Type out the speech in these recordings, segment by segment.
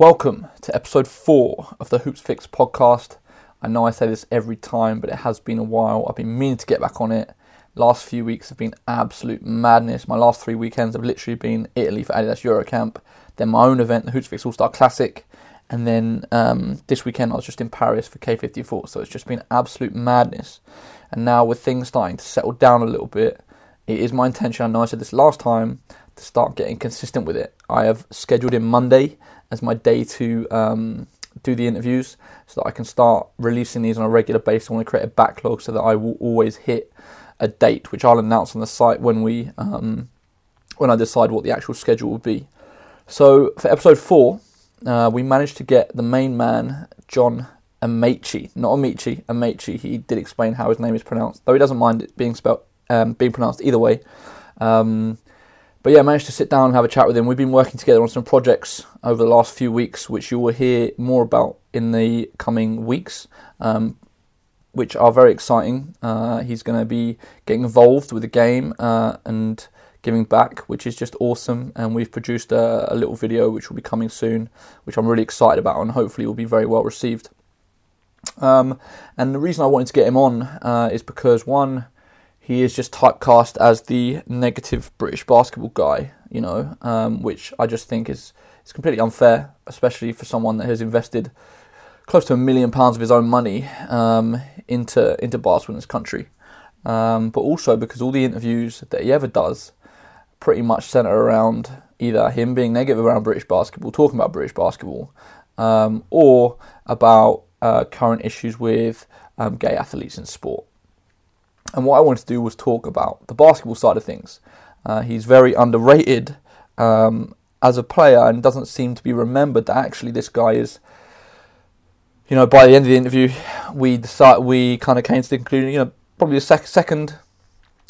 Welcome to episode four of the Hoopsfix podcast. I know I say this every time, but it has been a while. I've been meaning to get back on it. Last few weeks have been absolute madness. My last three weekends have literally been Italy for Adidas Eurocamp, then my own event, the Hoopsfix All Star Classic, and then um, this weekend I was just in Paris for Quai 54. So it's just been absolute madness. And now with things starting to settle down a little bit, it is my intention. I know I said this last time to start getting consistent with it. I have scheduled in Monday as my day to um, do the interviews so that I can start releasing these on a regular basis. I want to create a backlog so that I will always hit a date, which I'll announce on the site when we um, when I decide what the actual schedule will be. So for episode four, uh, we managed to get the main man, John Amaechi, not Amici, Amaechi. He did explain how his name is pronounced, though he doesn't mind it being spelled um, being pronounced either way. Um, but yeah, I managed to sit down and have a chat with him. We've been working together on some projects over the last few weeks, which you will hear more about in the coming weeks, um, which are very exciting. Uh, he's going to be getting involved with the game uh, and giving back, which is just awesome. And we've produced a, a, little video which will be coming soon, which I'm really excited about and hopefully will be very well received. Um, and the reason I wanted to get him on uh, is because one, he is just typecast as the negative British basketball guy, you know, um, which I just think is is completely unfair, especially for someone that has invested close to a million pounds of his own money um, into into basketball in this country. Um, but also because all the interviews that he ever does pretty much centre around either him being negative around British basketball, talking about British basketball, um, or about uh, current issues with um, gay athletes in sport. And what I wanted to do was talk about the basketball side of things. Uh, he's very underrated um, as a player and doesn't seem to be remembered that actually this guy is. You know, by the end of the interview, we decide we kind of came to the conclusion. You know, probably the sec- second,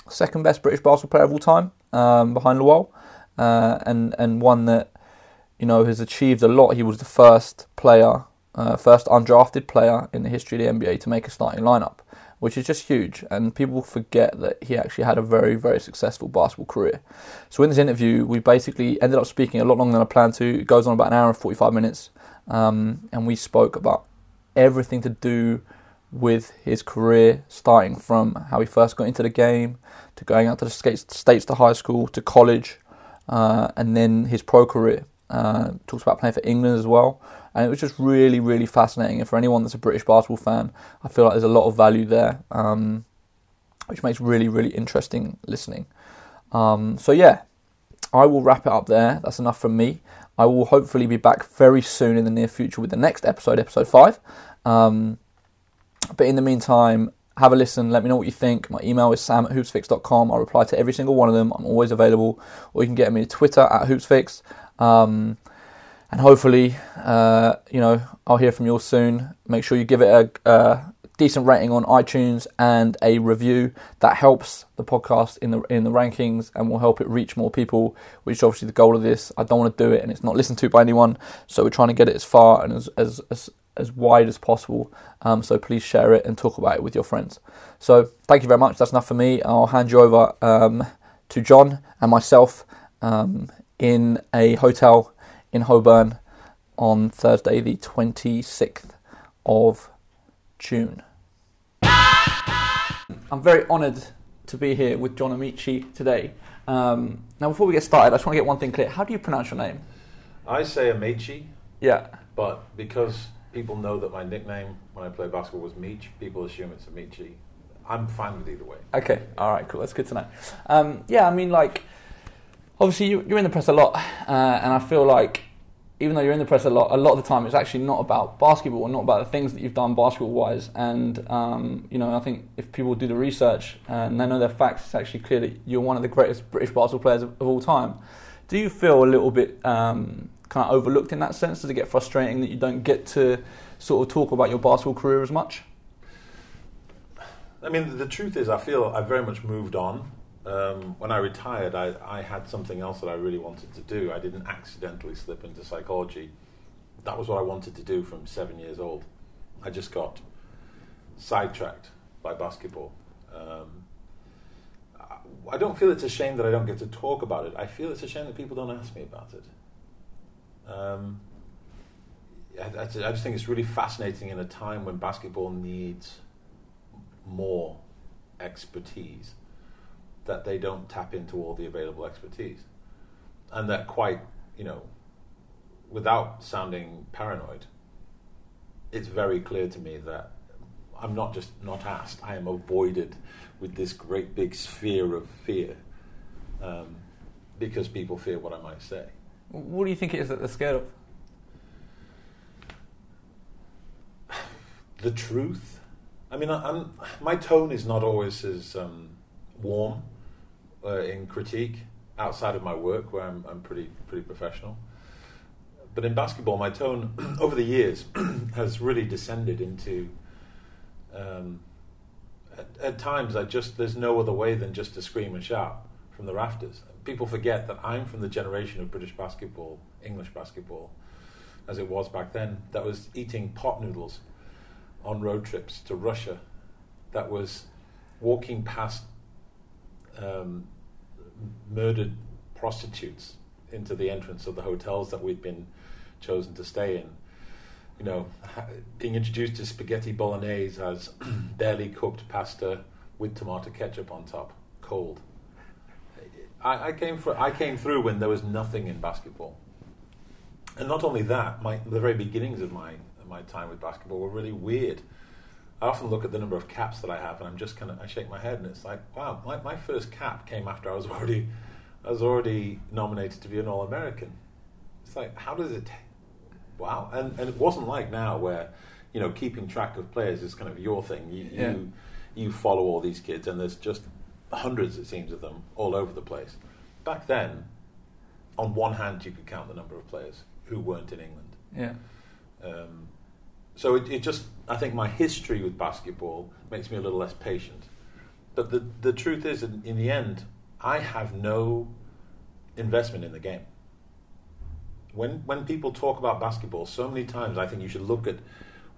second best British basketball player of all time, um, behind Luol, uh, and and one that you know has achieved a lot. He was the first player, uh, first undrafted player in the history of the NBA to make a starting lineup which is just huge. And people forget that he actually had a very, very successful basketball career. So in this interview, we basically ended up speaking a lot longer than I planned to. It goes on about an hour and 45 minutes. Um, and we spoke about everything to do with his career, starting from how he first got into the game, to going out to the States to high school, to college, uh, and then his pro career. Uh, talks about playing for England as well, and it was just really, really fascinating. And for anyone that's a British basketball fan, I feel like there's a lot of value there, um, which makes really, really interesting listening. Um, so yeah, I will wrap it up there. That's enough from me. I will hopefully be back very soon in the near future with the next episode, episode five. Um, but in the meantime, have a listen. Let me know what you think. My email is sam at hoopsfix.com. I'll reply to every single one of them. I'm always available. Or you can get me on Twitter at hoopsfix. Um, and hopefully, uh, you know, I'll hear from you all soon. Make sure you give it a, a, decent rating on iTunes and a review. That helps the podcast in the in the rankings and will help it reach more people, which is obviously the goal of this. I don't want to do it and it's not listened to by anyone, so we're trying to get it as far and as as as, as wide as possible. Um, so please share it and talk about it with your friends. So thank you very much. That's enough for me. I'll hand you over um, to John and myself. Um, in a hotel in Holborn on Thursday, the 26th of June. I'm very honoured to be here with John Amici today. Um, now, before we get started, I just want to get one thing clear. How do you pronounce your name? I say Amaechi. Yeah. But because people know that my nickname when I play basketball was Meech, people assume it's Amaechi. I'm fine with either way. Okay, all right, cool. That's good to know. Um, yeah, I mean, like, obviously you're in the press a lot, uh, and I feel like even though you're in the press a lot, a lot of the time it's actually not about basketball, or not about the things that you've done basketball wise. And um, you know, I think if people do the research and they know their facts, it's actually clear that you're one of the greatest British basketball players of, of all time. Do you feel a little bit um, kind of overlooked in that sense? Does it get frustrating that you don't get to sort of talk about your basketball career as much? I mean, the truth is, I feel I've very much moved on um, when I retired, I, I had something else that I really wanted to do. I didn't accidentally slip into psychology. That was what I wanted to do from seven years old. I just got sidetracked by basketball. Um, I don't feel it's a shame that I don't get to talk about it. I feel it's a shame that people don't ask me about it. Um, I, I just think it's really fascinating in a time when basketball needs more expertise that they don't tap into all the available expertise, and that quite you know, without sounding paranoid, it's very clear to me that I'm not just not asked; I am avoided with this great big sphere of fear, um, because people fear what I might say. What do you think it is that they're scared of? the truth. I mean, I, my tone is not always as um, warm uh, in critique outside of my work, where I'm, I'm pretty pretty professional. But in basketball, my tone over the years has really descended into. Um, at, at, times, I just there's no other way than just to scream and shout from the rafters. People forget that I'm from the generation of British basketball, English basketball, as it was back then, that was eating pot noodles on road trips to Russia that was walking past um, murdered prostitutes into the entrance of the hotels that we'd been chosen to stay in. You know, being introduced to spaghetti bolognese as barely cooked pasta with tomato ketchup on top, cold. I, I came for, I came through when there was nothing in basketball, and not only that, my the very beginnings of my my time with basketball were really weird. I often look at the number of caps that I have, and I'm just kind of I shake my head, and it's like, wow, my, my first cap came after I was already I was already nominated to be an All American. It's like, how does it? Wow, and and it wasn't like now where you know keeping track of players is kind of your thing. You yeah. you, you follow all these kids, and there's just hundreds, it seems, of them all over the place. Back then, on one hand, you could count the number of players who weren't in England. Yeah. Um, so it, it, just, I think my history with basketball makes me a little less patient. But the, the truth is, in, in the end, I have no investment in the game. When, when people talk about basketball, so many times I think you should look at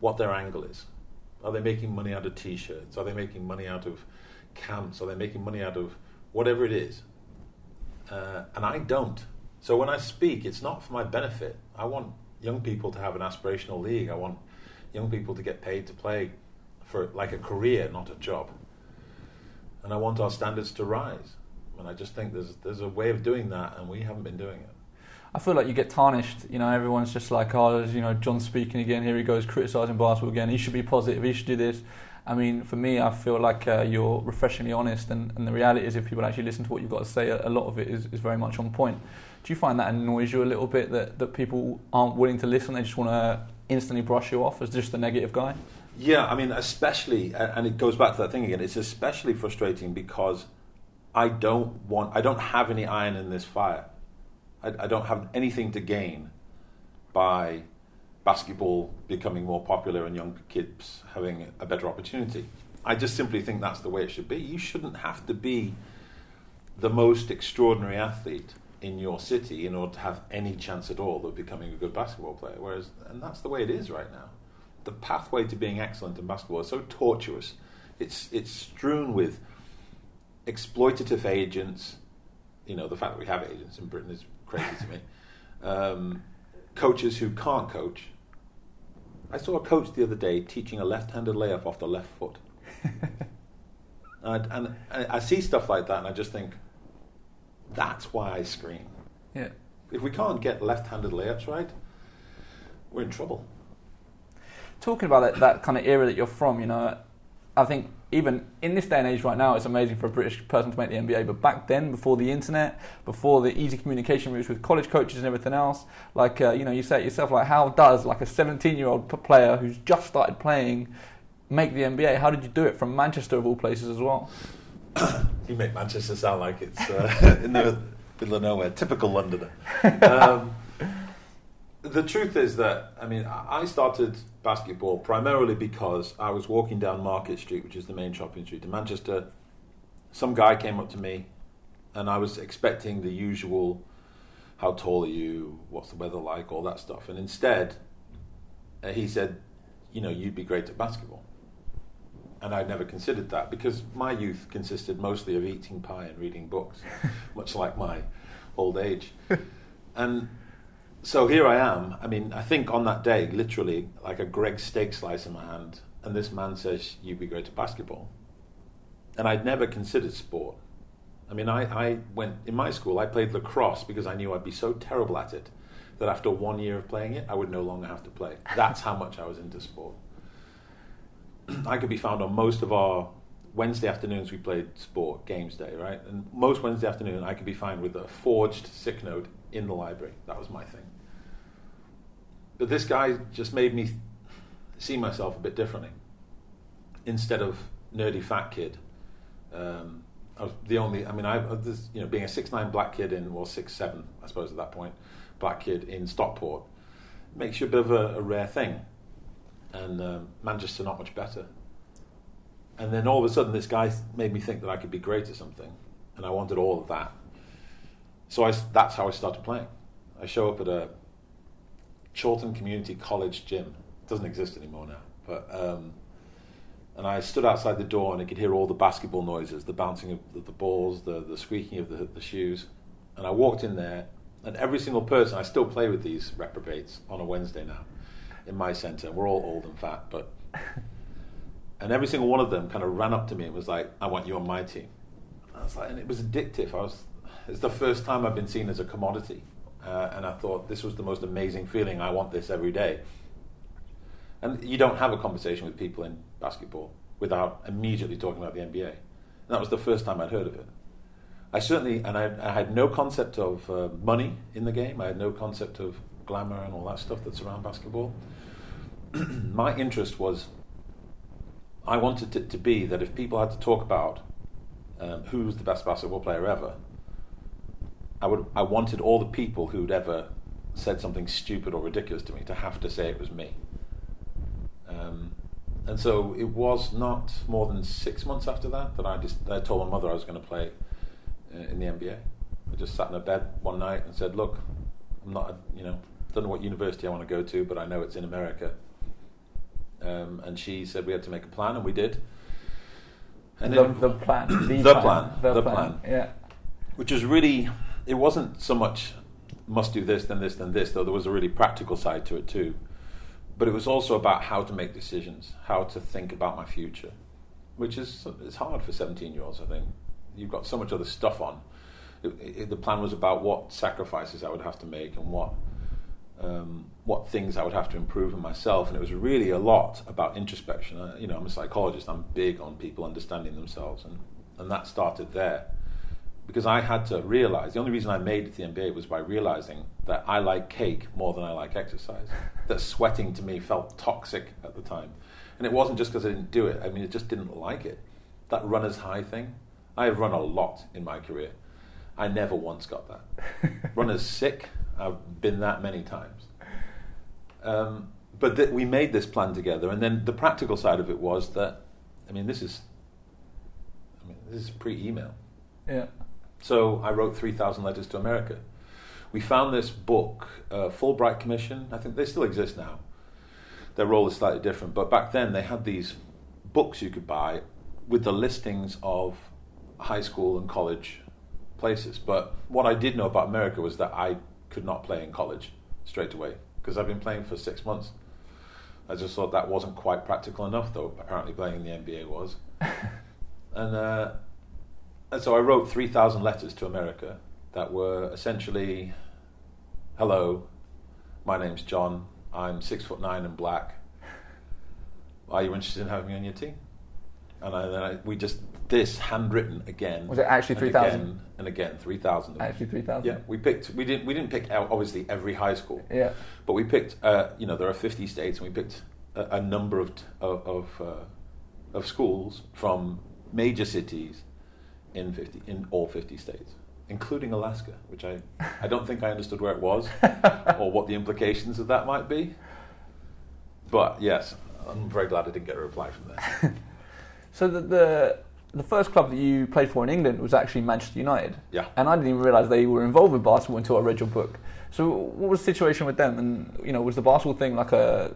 what their angle is. Are they making money out of t shirts? Are they making money out of camps? Are they making money out of whatever it is? Uh, and I don't. So when I speak, it's not for my benefit. I want young people to have an aspirational league. I want young people to get paid to play for like a career, not a job. And I want our standards to rise. And I just think there's there's a way of doing that, and we haven't been doing it. I feel like you get tarnished. You know, everyone's just like, oh, you know, John's speaking again. Here he goes, criticising basketball again. He should be positive. He should do this. I mean, for me, I feel like uh, you're refreshingly honest, and, and the reality is, if people actually listen to what you've got to say, a, a lot of it is, is very much on point. Do you find that annoys you a little bit that, that people aren't willing to listen? They just want to instantly brush you off as just a negative guy? Yeah, I mean, especially, and it goes back to that thing again. It's especially frustrating because I don't want, I don't have any iron in this fire. I, I don't have anything to gain by basketball becoming more popular and young kids having a better opportunity. I just simply think that's the way it should be. You shouldn't have to be the most extraordinary athlete in your city in order to have any chance at all of becoming a good basketball player. Whereas, and that's the way it is right now. The pathway to being excellent in basketball is so tortuous. It's it's strewn with exploitative agents. You know, the fact that we have agents in Britain is crazy to me. Um, coaches who can't coach. I saw a coach the other day teaching a left-handed layup off the left foot. and, and I see stuff like that, and I just think, that's why I scream. Yeah. If we can't get left-handed layups right, we're in trouble. Talking about that, that kind of era that you're from, you know, I think even in this day and age right now, it's amazing for a British person to make the NBA. But back then, before the internet, before the easy communication routes with college coaches and everything else, like uh, you know, you say it yourself, like how does like a 17-year-old player who's just started playing make the NBA? How did you do it from Manchester of all places as well? you make Manchester sound like it's uh, in the middle of nowhere. Typical Londoner. Um, the truth is that I mean I started basketball primarily because I was walking down Market Street, which is the main shopping street in Manchester. Some guy came up to me, and I was expecting the usual, "How tall are you? What's the weather like?" all that stuff, and instead, uh, he said, "You know, you'd be great at basketball." And I'd never considered that because my youth consisted mostly of eating pie and reading books, much like my old age. and so here I am. I mean, I think on that day, literally, like a Greggs steak slice in my hand, and this man says, "You'd be great at basketball." And I'd never considered sport. I mean, I, I went in my school. I played lacrosse because I knew I'd be so terrible at it that after one year of playing it, I would no longer have to play. That's how much I was into sport. I could be found on most of our Wednesday afternoons. We played sport games day, right? And most Wednesday afternoon, I could be found with a forged sick note in the library. That was my thing. But this guy just made me see myself a bit differently. Instead of nerdy fat kid, um, I was the only. I mean, I was, you know being a six nine black kid in well six seven I suppose at that point, black kid in Stockport makes you a bit of a, a rare thing, and um, Manchester not much better. And then all of a sudden, this guy made me think that I could be great at something, and I wanted all of that. So I, that's how I started playing. I show up at a Chorlton Community College gym. It doesn't exist anymore now, but um, and I stood outside the door and I could hear all the basketball noises, the bouncing of the, the balls, the, the squeaking of the, the shoes. And I walked in there, and every single person, I still play with these reprobates on a Wednesday now in my centre. We're all old and fat, but. And every single one of them kind of ran up to me and was like, I want you on my team. And I was like, and it was addictive. I was, it's the first time I've been seen as a commodity. Uh, and I thought this was the most amazing feeling. I want this every day. And you don't have a conversation with people in basketball without immediately talking about the NBA. And that was the first time I'd heard of it. I certainly, and I, I had no concept of uh, money in the game. I had no concept of glamour and all that stuff that's around basketball. My interest was, I wanted it to be that if people had to talk about um, who's the best basketball player ever, I would, I wanted all the people who'd ever said something stupid or ridiculous to me to have to say it was me. Um, and so it was not more than six months after that that I just I told my mother I was going to play uh, in the NBA. I just sat in a bed one night and said, "Look, I'm not, a, you know, don't know what university I want to go to, but I know it's in America." Um, and she said we had to make a plan, and we did. And the, the plan, the, the plan, plan, the, the plan. plan, yeah. Which was really, it wasn't so much must do this, then this, then this, though there was a really practical side to it too but it was also about how to make decisions, how to think about my future, which is it's hard for 17 year olds. I think you've got so much other stuff on. It, it, the plan was about what sacrifices I would have to make and what um, what things I would have to improve in myself, and it was really a lot about introspection. Uh, you know, I'm a psychologist. I'm big on people understanding themselves, and and that started there because I had to realize the only reason I made it the NBA was by realizing that I like cake more than I like exercise. that sweating to me felt toxic at the time. And it wasn't just because I didn't do it, I mean, I just didn't like it. That runner's high thing, I have run a lot in my career. I never once got that. runner's sick, I've been that many times. Um, but th- we made this plan together, and then the practical side of it was that, I mean, this is, I mean, this is pre-email. Yeah. So I wrote 3,000 letters to America. We found this book, uh, Fulbright Commission. I think they still exist now. Their role is slightly different, but back then they had these books you could buy with the listings of high school and college places. But what I did know about America was that I could not play in college straight away because I've been playing for six months. I just thought that wasn't quite practical enough, though apparently playing in the NBA was. and uh, and so I wrote 3,000 letters to America that were essentially Hello, my name's John. I'm six foot nine and black. Are you interested in having me on your team? And I, then I, we just, this handwritten again. Was it actually 3,000? And again, 3,000. Actually 3,000? Yeah, we picked, we didn't, we didn't pick out obviously every high school. Yeah. But we picked, uh, you know, there are 50 states and we picked a, a number of, of, of, uh, of schools from major cities in 50 in all 50 states including Alaska which I I don't think I understood where it was or what the implications of that might be but yes I'm very glad I didn't get a reply from there so the, the the first club that you played for in England was actually Manchester United. Yeah. And I didn't even realise they were involved with basketball until I read your book. So what was the situation with them? And you know, was the basketball thing like a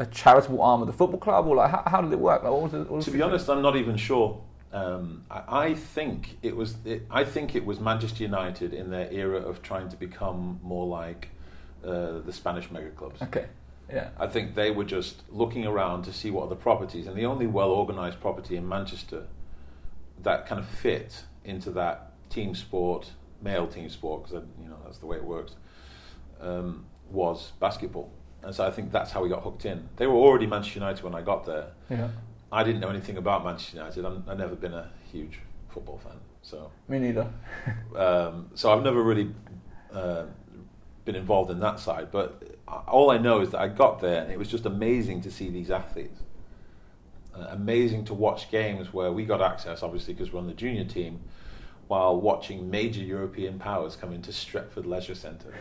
a charitable arm of the football club, or like how, how did it work? Like, what was it, what was to be honest I'm not even sure um, I, I, think it was. It, I think it was Manchester United in their era of trying to become more like uh, the Spanish mega clubs. Okay. Yeah. I think they were just looking around to see what other properties, and the only well organised property in Manchester that kind of fit into that team sport, male team sport, because you know that's the way it works, um, was basketball. And so I think that's how we got hooked in. They were already Manchester United when I got there. Yeah. I didn't know anything about Manchester United. I'm, I've never been a huge football fan, so Me neither. um, so I've never really uh, been involved in that side. But all I know is that I got there, and it was just amazing to see these athletes. Uh, amazing to watch games where we got access, obviously, because we're on the junior team, while watching major European powers come into Stretford Leisure Centre.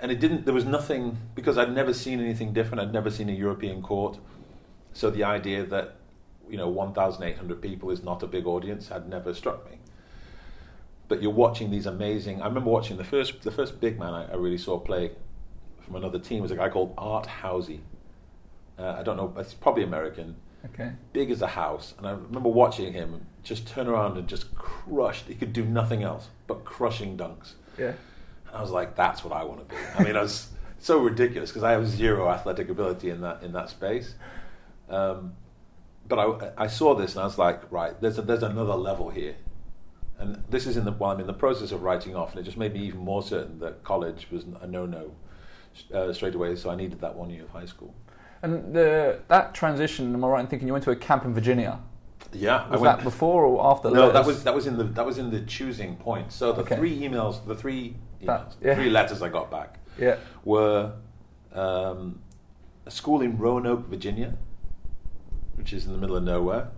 And it didn't. There was nothing because I'd never seen anything different. I'd never seen a European court. So the idea that you know 1,800 people is not a big audience had never struck me. But you're watching these amazing. I remember watching the first the first big man I, I really saw play from another team was a guy called Art Housey. Uh, I don't know. It's probably American. Okay. Big as a house, and I remember watching him just turn around and just crushed. He could do nothing else but crushing dunks. Yeah. And I was like, that's what I want to be. I mean, I was so ridiculous because I have zero athletic ability in that in that space. Um, but I, I saw this and I was like, right, there's a, there's another level here, and this is in the while I'm in the process of writing off, and it just made me even more certain that college was a no no uh, straight away. So I needed that one year of high school. And the that transition, am I right in thinking you went to a camp in Virginia? Yeah, Was that before or after? No, that was that was in the that was in the choosing point. So the Okay. three emails, the three That- emails, yeah. three letters I got back Yeah. were um, a school in Roanoke, Virginia, which is in the middle of nowhere,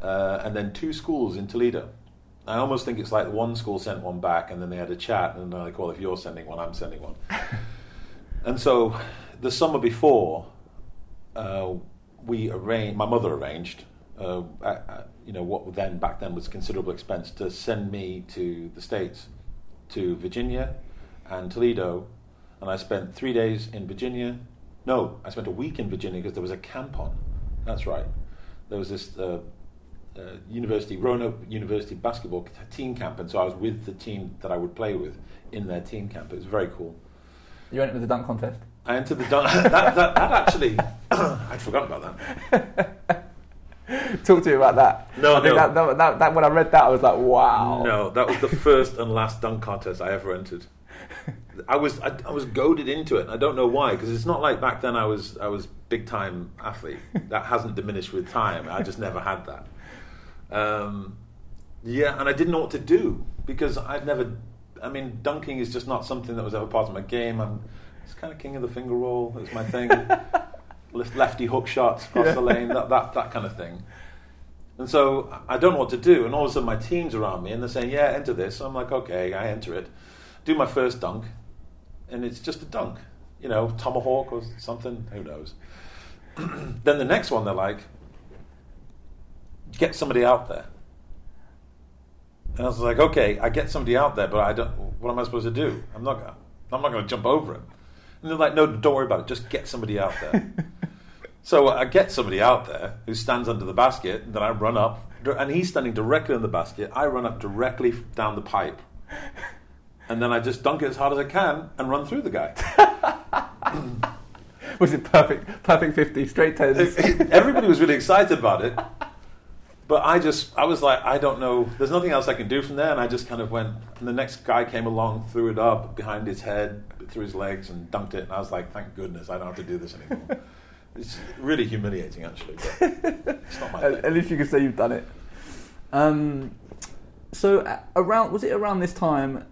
uh, and then two schools in Toledo. I almost think it's like one school sent one back, and then they had a chat, and they're like, "Well, if you're sending one, I'm sending one." and so, the summer before, uh, we arranged. My mother arranged. Uh, uh, uh, you know what then back then was considerable expense to send me to the states, to Virginia, and Toledo, and I spent three days in Virginia. No, I spent a week in Virginia because there was a camp on. That's right. There was this uh, uh, university, Roanoke University basketball team camp, and so I was with the team that I would play with in their team camp. It was very cool. You entered the dunk contest. I entered the dunk. that, that, that actually, I'd forgotten about that. Talk to me about that. No, I no. That, that, that, that, when I read that, I was like, wow. No, that was the first and last dunk contest I ever entered. I was I, I was goaded into it. I don't know why because it's not like back then I was I was big time athlete. That hasn't diminished with time. I just never had that. Um, yeah, and I didn't know what to do because I'd never. I mean, dunking is just not something that was ever part of my game. I'm it's kind of king of the finger roll. It's my thing. Lefty hook shots across Yeah. the lane. That that that kind of thing. And so I don't know what to do. And all of a sudden, my team's around me and they're saying, Yeah, enter this. So I'm like, Okay, I enter it. Do my first dunk. And it's just a dunk. You know, tomahawk or something. Who knows? then the next one, they're like, Get somebody out there. And I was like, Okay, I get somebody out there, but I don't. What am I supposed to do? I'm not. gonna- I'm not going to jump over him. And they're like, No, don't worry about it. Just get somebody out there. So I get somebody out there who stands under the basket, and then I run up, and he's standing directly on the basket. I run up directly down the pipe, and then I just dunk it as hard as I can and run through the guy. Was it perfect? Perfect 50, straight tens. Everybody was really excited about it, but I just, I was like, I don't know. There's nothing else I can do from there, and I just kind of went. And the next guy came along, threw it up behind his head, through his legs, and dunked it. And I was like, thank goodness, I don't have to do this anymore. It's really humiliating, actually. But it's not my at, at least you can say you've done it. Um, so around was it around this time?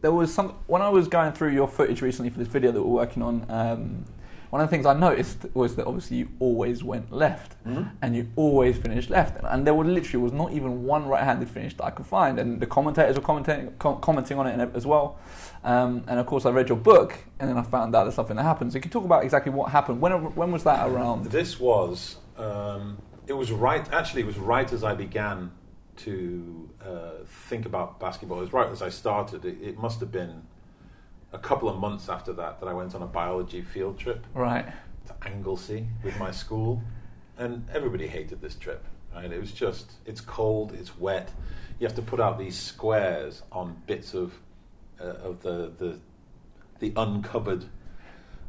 There was some when I was going through your footage recently for this video that we're working on. Um, one of the things I noticed was that obviously you always went left, Mhm. and you always finished left, and there was literally was not even one right-handed finish that I could find, and the commentators were commenting com- commenting on it as well. Um, and of course, I read your book, and then I found out there's something that happened. So, you can talk about exactly what happened. When when was that around? This was um, it was right. Actually, it was right as I began to uh, think about basketball. It was right as I started. It, it must have been a couple of months after that that I went on a biology field trip Right. to Anglesey with my school, and everybody hated this trip. Right? It was just it's cold, it's wet. You have to put out these squares on bits of uh, of the the the uncovered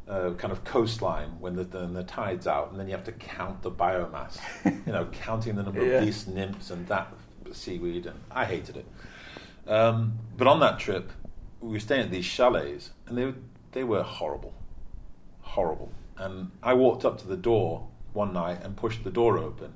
uh, kind of coastline when the, the, the tide's out, and then you have to count the biomass. you know, counting the number Yeah. of these nymphs and that seaweed, and I hated it. Um, but on that trip, we were staying at these chalets, and they they were horrible, horrible. And I walked up to the door one night and pushed the door open,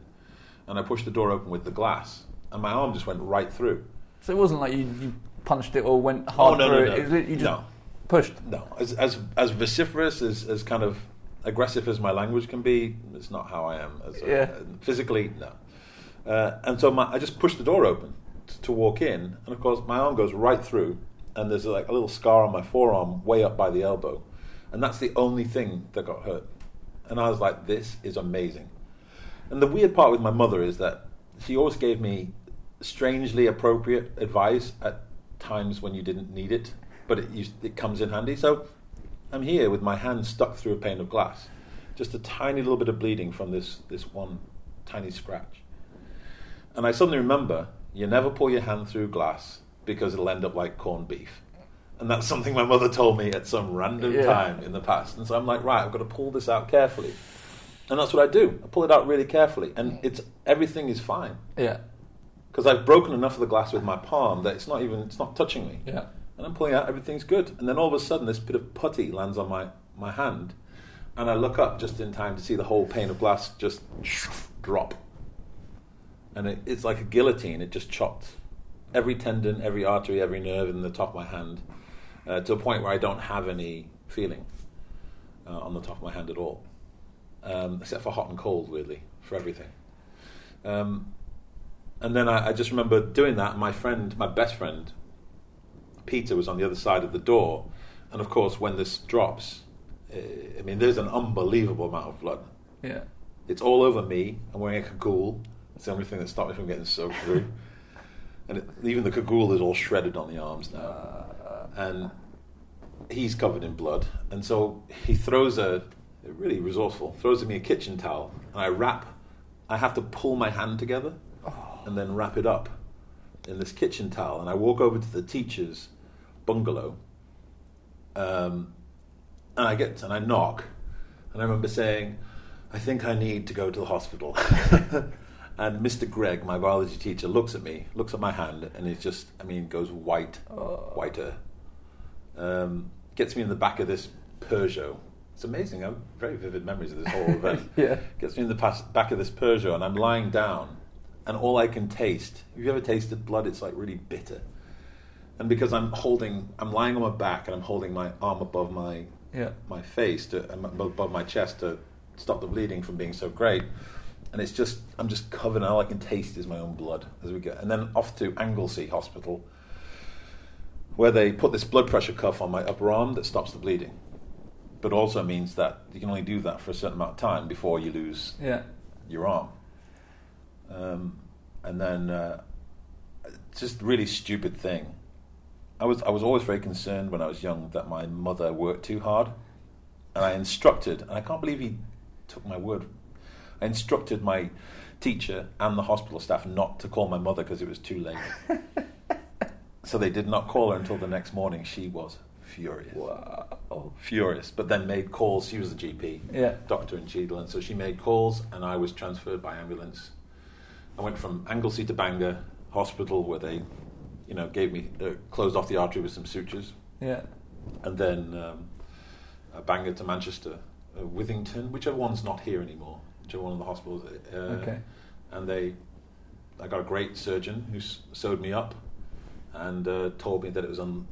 and I pushed the door open with the glass, and my arm just went right through. So it wasn't like you, you punched it or went hard oh no, through no, no, it. You just no, pushed. no. As as as vociferous as as kind of aggressive as my language can be, it's not how I am. As a, Yeah. physically, no. Uh, and so my, I just pushed the door open t- to walk in, and of course my arm goes right through, and there's like a little scar on my forearm, way up by the elbow, and that's the only thing that got hurt. And I was like, this is amazing. And the weird part with my mother is that she always gave me strangely appropriate advice at times when you didn't need it, but it, it comes in handy. So I'm here with my hand stuck through a pane of glass, just a tiny little bit of bleeding from this, this one tiny scratch. And I suddenly remember you never pull your hand through glass because it'll end up like corned beef. And that's something my mother told me at some random Yeah. time in the past. And so I'm like, right, I've got to pull this out carefully. And that's what I do. I pull it out really carefully, and it's everything is fine Yeah. because I've broken enough of the glass with my palm that it's not even it's not touching me. Yeah. And I'm pulling out, everything's good. And then all of a sudden, this bit of putty lands on my, my hand, and I look up just in time to see the whole pane of glass just drop. And it, it's like a guillotine, it just chopped every tendon, every artery, every nerve in the top of my hand uh, to a point where I don't have any feeling uh, on the top of my hand at all, um, except for hot and cold, weirdly, for everything. Um, and then I, I just remember doing that. and My friend, my best friend, Peter, was on the other side of the door. And of course, when this drops, uh, I mean, there's an unbelievable amount of blood. Yeah. It's all over me. I'm wearing a cagoule. It's the only thing that stopped me from getting soaked through. and it, even the cagoule is all shredded on the arms now. And he's covered in blood. And so he throws a, really resourceful, throws at me a kitchen towel. And I wrap, I have to pull my hand together and then wrap it up in this kitchen towel. And I walk over to the teacher's bungalow. Um, and I get and I knock, and I remember saying, "I think I need to go to the hospital." and Mr. Gregg, my biology teacher, looks at me, looks at my hand, and it just, I mean, goes white, whiter. Um, gets me in the back of this Peugeot. It's amazing. I have very vivid memories of this whole event. Yeah. Gets me in the pas- back of this Peugeot, and I'm lying down, and all I can taste. Have you ever tasted blood? It's like really bitter. And because I'm holding, I'm lying on my back, and I'm holding my arm above my Yeah. my face to um, above my chest to stop the bleeding from being so great. And it's just I'm just covered, and all I can taste is my own blood as we go. And then off to Anglesey Hospital, where they put this blood pressure cuff on my upper arm that stops the bleeding, but also means that you can only do that for a certain amount of time before you lose Yeah. your arm. Um, and then uh, just really stupid thing. I was I was always very concerned when I was young that my mother worked too hard, and I instructed, and I can't believe he took my word. I instructed my teacher and the hospital staff not to call my mother because it was too late. so they did not call her until the next morning. She was furious Wow. furious, but then made calls. She was a GP, Yeah. doctor in Cheadle, and so she made calls, and I was transferred by ambulance. I went from Anglesey to Bangor Hospital, where they, you know, gave me uh, closed off the artery with some sutures, Yeah. and then um, uh, Bangor to Manchester, uh, Withington, whichever one's not here anymore, whichever one of the hospitals. Uh, Okay. And they, I got a great surgeon who sewed me up, and uh, told me that it was on.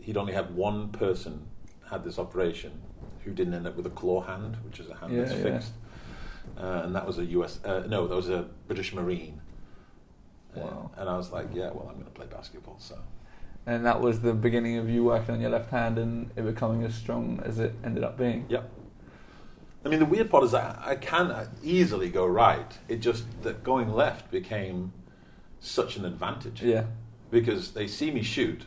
He'd only had one person had this operation who didn't end up with a claw hand, which is a hand Yeah, that's yeah. fixed, uh, and that was a U.S. Uh, no, that was a British Marine. Uh, Wow. and I was like, yeah, well, I'm going to play basketball, so. And that was the beginning of you working on your left hand and it becoming as strong as it ended up being. Yep. I mean, the weird part is that I can easily go right. It just that going left became such an advantage. Yeah. Because they see me shoot,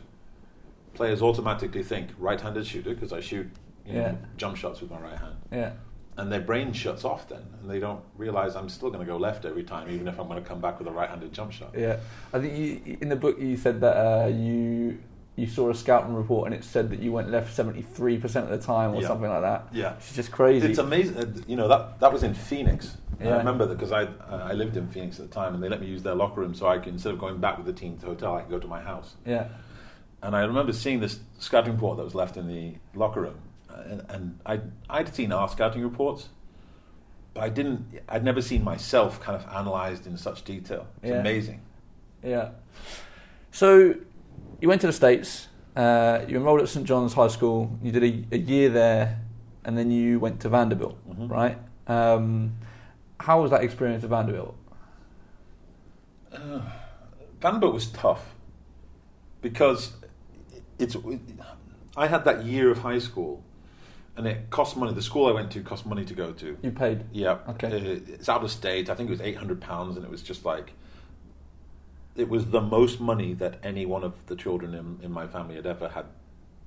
players automatically think right-handed shooter because I shoot you know, Yeah. jump shots with my right hand, Yeah. and their brain shuts off then, and they don't realize I'm still going to go left every time, even if I'm going to come back with a right-handed jump shot. Yeah, I think you, in the book you said that uh, you you saw a scouting report and it said that you went left 73% of the time or Yeah. something like that. Yeah. It's just crazy. It's amazing. uh, You know that that was in Phoenix. Yeah. I remember that because I uh, I lived in Phoenix at the time, and they let me use their locker room, so I could instead of going back with the team to the hotel, I could go to my house. yeah. And I remember seeing this scouting report that was left in the locker room, and, and I I'd seen our scouting reports, but I didn't. I'd never seen myself kind of analysed in such detail. It's Yeah. amazing. Yeah. So you went to the States, uh, you enrolled at St. John's High School, you did a, a year there, and then you went to Vanderbilt, Mhm. right? Um, how was that experience at Vanderbilt? Vanderbilt was tough because it's. I had that year of high school, and it cost money. The school I went to cost money to go to. You paid. Yeah. Okay. Uh, it's out of state. I think it was eight hundred pounds, and it was just like. It was the most money that any one of the children in, in my family had ever had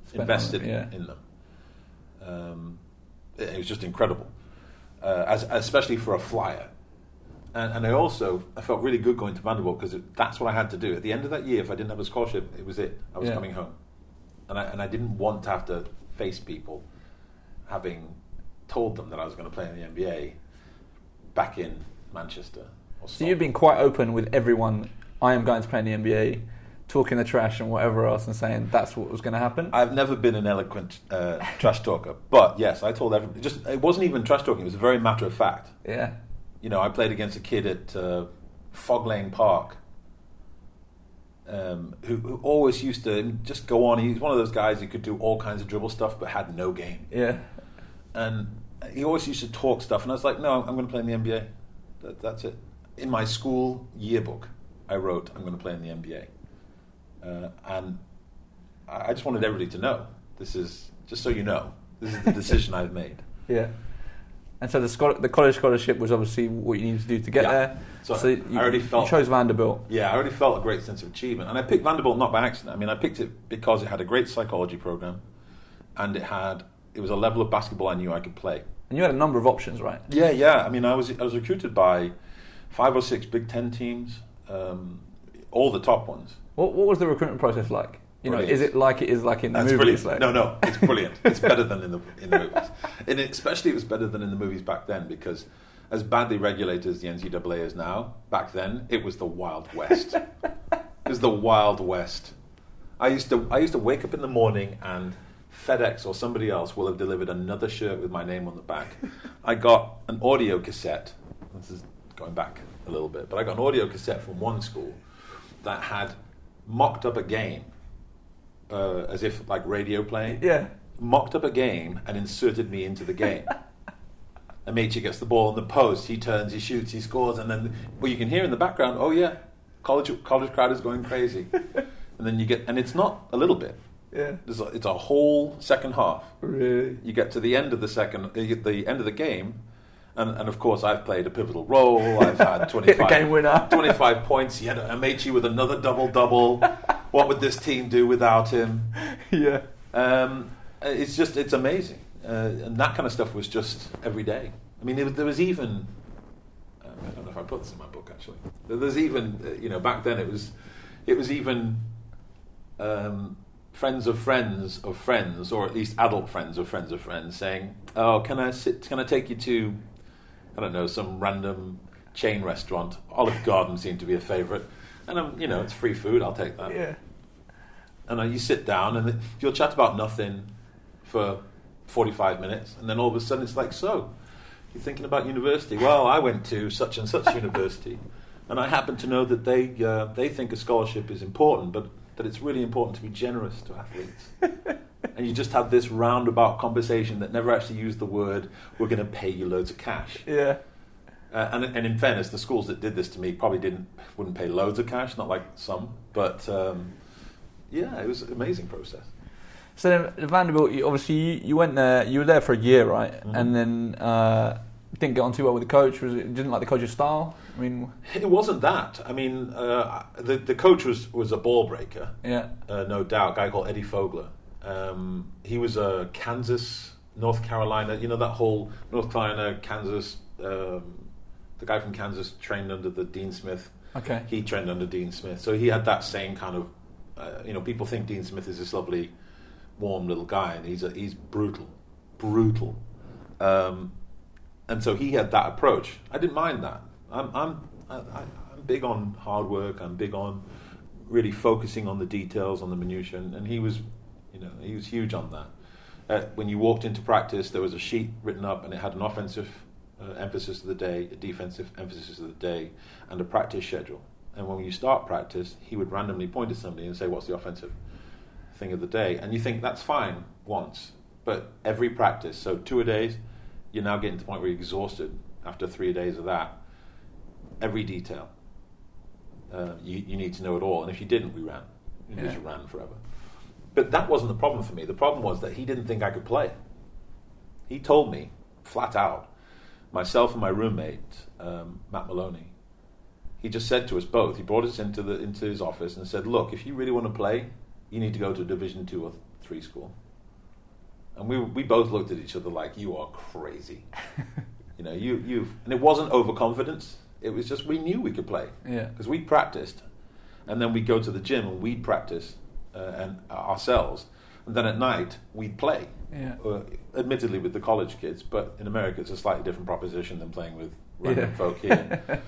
Spent invested it, yeah. in them. Um, it, it was just incredible, uh, as, especially for a flyer. And, and I also I felt really good going to Vanderbilt because that's what I had to do. At the end of that year, if I didn't have a scholarship, it was it. I was Yeah. coming home, and I and I didn't want to have to face people, having told them that I was going to play in the NBA, back in Manchester. Or So you've been quite open with everyone. I am going to play in the NBA, talking the trash and whatever else, and saying that's what was going to happen. I've never been an eloquent uh, trash talker, but yes, I told everybody. Just it wasn't even trash talking; it was very matter of fact. yeah. You know, I played against a kid at uh, Fog Lane Park um, who, who always used to just go on. He's one of those guys who could do all kinds of dribble stuff, but had no game. Yeah. And he always used to talk stuff, and I was like, "No, I'm going to play in the NBA. That, that's it." In my school yearbook, I wrote, "I'm going to play in the NBA," uh, and I just wanted everybody to know. This is just so you know. This is the decision I've made. Yeah. And so the the college scholarship was obviously what you needed to do to get Yeah. there. So you, I already felt- you chose Vanderbilt. Yeah, I already felt a great sense of achievement, and I picked Vanderbilt not by accident. I mean, I picked it because it had a great psychology program, and it had it was a level of basketball I knew I could play. And you had a number of options, right? Yeah, yeah. I mean, I was I was recruited by five or six Big Ten teams, um, all the top ones. What, what was the recruitment process like? You know, is it like it is like in the That's movies? brilliant. Like, No, no, it's brilliant. it's better than in the in the movies, and especially it was better than in the movies back then because. As badly regulated as the NCAA is now, back then it was the Wild West. it was the Wild West. I used to I used to wake up in the morning and FedEx or somebody else will have delivered another shirt with my name on the back. I got an audio cassette. This is going back a little bit, but I got an audio cassette from one school that had mocked up a game uh, as if like radio playing. Yeah. Mocked up a game and inserted me into the game. Amici gets the ball in the post. He turns, he shoots, he scores, and then well, you can hear in the background, oh yeah, college college crowd is going crazy. and then you get, and it's not a little bit. Yeah. It's a, it's a whole second half. Really? You get to the end of the second, the, the end of the game, and, and of course I've played a pivotal role. I've had 25, game winner. 25 points. He had Amici with another double double. what would this team do without him? yeah. Um, it's just it's amazing, uh, and that kind of stuff was just every day. I mean, there was, there was even um, I don't know if I put this in my book actually. There's even uh, you know back then it was it was even um, friends of friends of friends, or at least adult friends of friends of friends, saying, "Oh, can I sit? Can I take you to I don't know some random chain restaurant? Olive Garden seemed to be a favourite, And um, you know, it's free food. I'll take that Yeah. and you sit down and you'll chat about nothing for 45 minutes and then all of a sudden it's like so you're thinking about university well i went to such and such university and i happen to know that they uh, they think a scholarship is important but that it's really important to be generous to athletes and you just had this roundabout conversation that never actually used the word we're going to pay you loads of cash Yeah. uh, and, and in fairness, the schools that did this to me probably didn't wouldn't pay loads of cash, not like some, but um, yeah, it was an amazing process. So then Vanderbilt, you, obviously you, you went there. You were there for a year, right? Mhm. And then uh, didn't get on too well with the coach. Was it, didn't like the coach's style? I mean, It wasn't that. I mean, uh, the the coach was was a ball breaker, yeah, uh, no doubt. A guy called Eddie Fogler. Um, he was a Kansas, North Carolina. You know that whole North Carolina, Kansas. Um, the guy from Kansas trained under the Dean Smith okay, he trained under Dean Smith, so he had that same kind of Uh, you know, people think Dean Smith is this lovely, warm little guy, and he's a, he's brutal, brutal. Um, and so he had that approach. I didn't mind that. I'm I'm I, I'm big on hard work. I'm big on really focusing on the details, on the minutiae, and, and he was, you know, he was huge on that. Uh, when you walked into practice, there was a sheet written up, and it had an offensive uh, emphasis of the day, a defensive emphasis of the day, and a practice schedule. And when you start practice, he would randomly point at somebody and say, "What's the offensive thing of the day?" And you think that's fine once, but every practice, so two a days, you're now getting to the point where you're exhausted after three days of that. Every detail, uh, you, you need to know it all. And if you didn't, we ran. You Yeah. just ran forever. But that wasn't the problem for me. The problem was that he didn't think I could play. He told me flat out, myself and my roommate, um, Matt Maloney, he just said to us both, he brought us into, the, into his office and said, Look, if you really want to play, you need to go to a Division two or three school. And we, we both looked at each other like, You are crazy. you know, you, you've. And it wasn't overconfidence, it was just we knew we could play Yeah. because we practiced, and then we'd go to the gym and we'd practice uh, and uh, ourselves, and then at night we'd play. Yeah. Uh, admittedly, with the college kids, but in America it's a slightly different proposition than playing with random Yeah. folk here.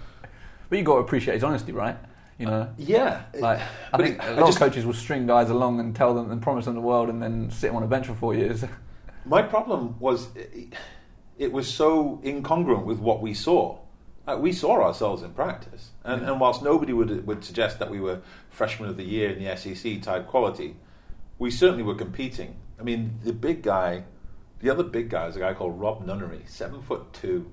But you got to appreciate his honesty, right? You know, yeah, like I but think it- a lot just- of coaches will string guys along and tell them and promise them the world, and then sit them on a bench for four years. My problem was it, it was so incongruent with what we saw. Uh, we saw ourselves in practice, and, and whilst nobody would would suggest that we were freshman of the year in the SEC type quality, we certainly were competing. I mean, the big guy, the other big guy is a guy called Rob Nunnery, seven foot two,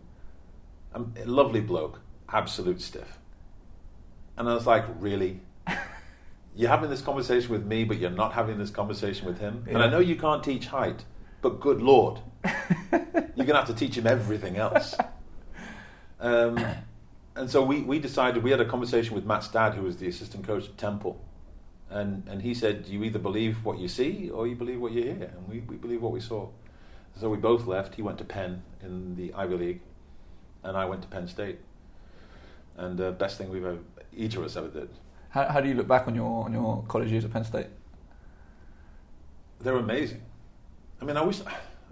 um, a lovely bloke, absolute stiff. And I was like, really? You're having this conversation with me, but you're not having this conversation with him. And I know you can't teach height, but good lord, you're going to have to teach him everything else. Um, and so we, we decided, we had a conversation with Matt's dad, who was the assistant coach at Temple. And, and he said, You either believe what you see or you believe what you hear. And we, we believe what we saw. So we both left. He went to Penn in the Ivy League, and I went to Penn State. And uh, best thing we've ever, each of us ever did. How, how do you look back on your on your college years at Penn State? They're amazing. I mean, I wish,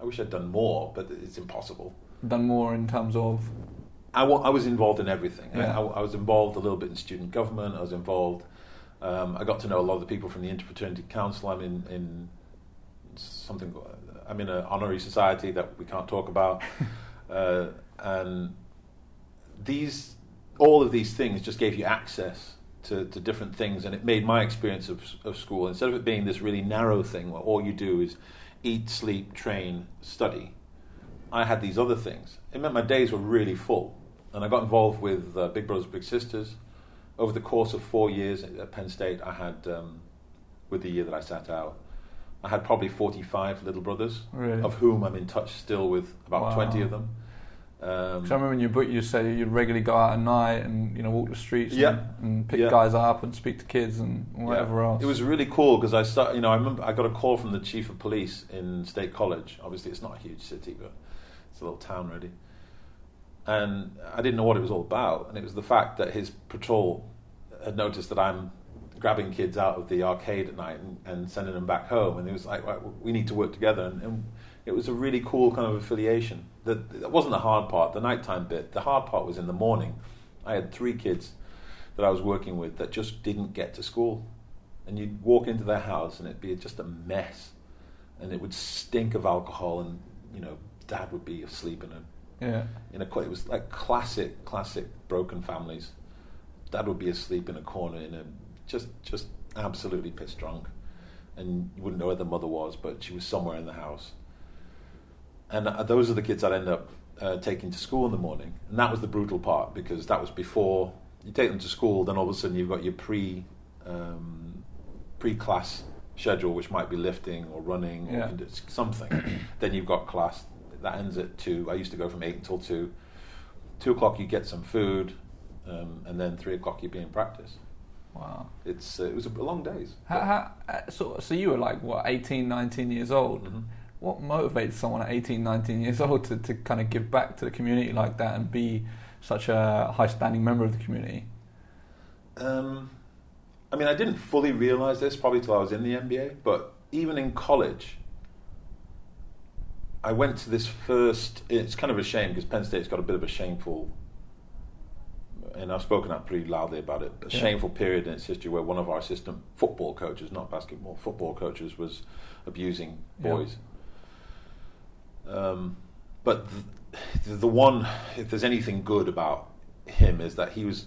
I wish I'd done more, but it's impossible. Done more in terms of I, I was involved in everything. I- Yeah. I, I was involved a little bit in student government. I was involved. Um, I got to know a lot of the people from the Interfraternity Council. I'm in, in something. I'm in an honorary society that we can't talk about, uh, and these all of these things just gave you access to, to different things, and it made my experience of, of school instead of it being this really narrow thing where all you do is eat, sleep, train, study. I had these other things. It meant my days were really full. And I got involved with uh, Big Brothers Big Sisters. Over the course of four years at Penn State, I had, um, with the year that I sat out, I had probably 45 little brothers, Really? of whom I'm in touch still with about Wow. 20 of them. Um, I remember in your book you say you'd regularly go out at night and you know walk the streets Yeah. and, and pick Yeah. guys up and speak to kids and whatever Yeah. else. It was really cool because I start, you know, I remember I got a call from the chief of police in State College. Obviously, it's not a huge city, but it's a little town, really. And I didn't know what it was all about, and it was the fact that his patrol had noticed that I'm grabbing kids out of the arcade at night and, and sending them back home, and it was like, right, we need to work together, and, and it was a really cool kind of affiliation. That that wasn't the hard part, the nighttime bit. The hard part was in the morning. I had three kids that I was working with that just didn't get to school. And you'd walk into their house and it'd be just a mess. And it would stink of alcohol and, you know, dad would be asleep in a, yeah. in a, it was like classic, classic broken families. Dad would be asleep in a corner in a, just, just absolutely pissed drunk. And you wouldn't know where the mother was, but she was somewhere in the house. And uh, those are the kids I'd end up uh, taking to school in the morning. And that was the brutal part because that was before you take them to school, then all of a sudden you've got your pre um, pre class schedule, which might be lifting or running or something. then you've got class that ends at two. I used to go from eight until two. Two o'clock you get some food, um, and then three o'clock you'd be in practice. Wow. It's uh, it was a long days. How, how, uh, so, so you were like what 18, 19 years old. Mhm. What motivates someone at 18, 19 years old to, to kind of give back to the community like that and be such a high standing member of the community? Um, I I mean, I didn't fully realize this probably till I was in the NBA, but even in college, I went to this first. It's kind of a shame because Penn State's got a bit of a shameful, and I've spoken out pretty loudly about it. A Yeah. shameful period in its history where one of our assistant football coaches, not basketball, football coaches, was abusing Yeah. boys. Um, but the, the one, if there's anything good about him, is that he was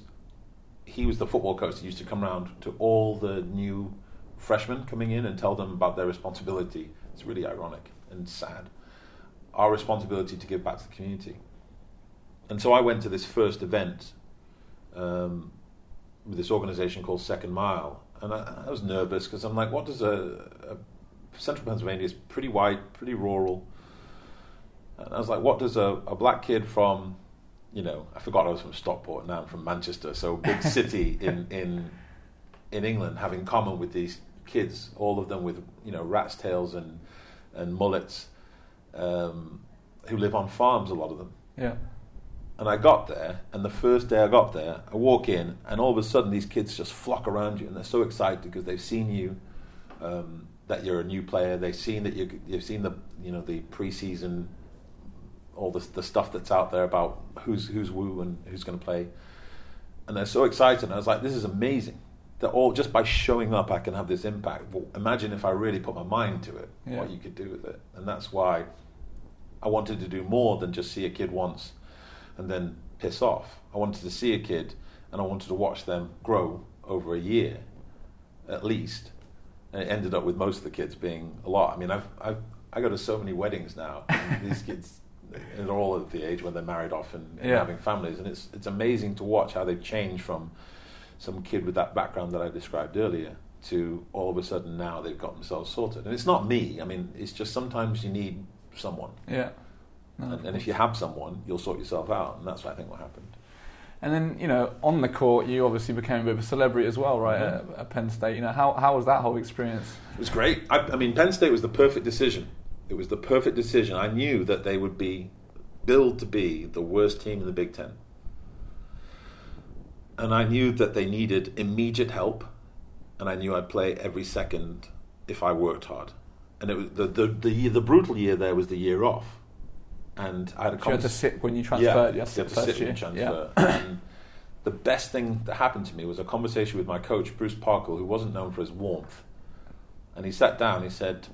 he was the football coach that used to come around to all the new freshmen coming in and tell them about their responsibility. It's really ironic and sad. Our responsibility to give back to the community. And so I went to this first event um, with this organization called Second Mile, and I, I was nervous because I'm like, what does a, a Central Pennsylvania is pretty white, pretty rural. And I was like, what does a, a black kid from, you know, I forgot I was from Stockport, now I'm from Manchester, so big city in, in, in England, have in common with these kids, all of them with, you know, rat's tails and, and mullets, um, who live on farms, a lot of them. Yeah. And I got there, and the first day I got there, I walk in, and all of a sudden these kids just flock around you, and they're so excited because they've seen you, um, that you're a new player. They've seen that you, you've seen the you know the preseason, all the the stuff that's out there about who's who's woo and who's going to play, and they're so excited. And I was like, this is amazing. That all just by showing up, I can have this impact. Well, imagine if I really put my mind to it, Yeah. what you could do with it, and that's why I wanted to do more than just see a kid once and then piss off. I wanted to see a kid and I wanted to watch them grow over a year at least. And it ended up with most of the kids being a lot. I mean, I've, I've I go to so many weddings now. and these kids, they're all at the age when they're married off and, and Yeah. having families, and it's it's amazing to watch how they've changed from some kid with that background that I described earlier to all of a sudden now they've got themselves sorted. And it's not me. I mean, it's just sometimes you need someone. Yeah. No, And, and if you have someone, you'll sort yourself out, and that's what I think what happened. And then, you know, on the court, you obviously became a bit of a celebrity as well, right, Mhm. at, at Penn State. You know, how, how was that whole experience? It was great. I, I mean, Penn State was the perfect decision. It was the perfect decision. I knew that they would be billed to be the worst team in the Big Ten, and I knew that they needed immediate help, and I knew I'd play every second if I worked hard. And it was the the the, year, the brutal year there was the year off, and I had a So you had to sit when you transferred. you yeah, had to sit to sit year. and transfer. and the best thing that happened to me was a conversation with my coach, Bruce Parkhill, who wasn't known for his warmth. And he sat down. He said,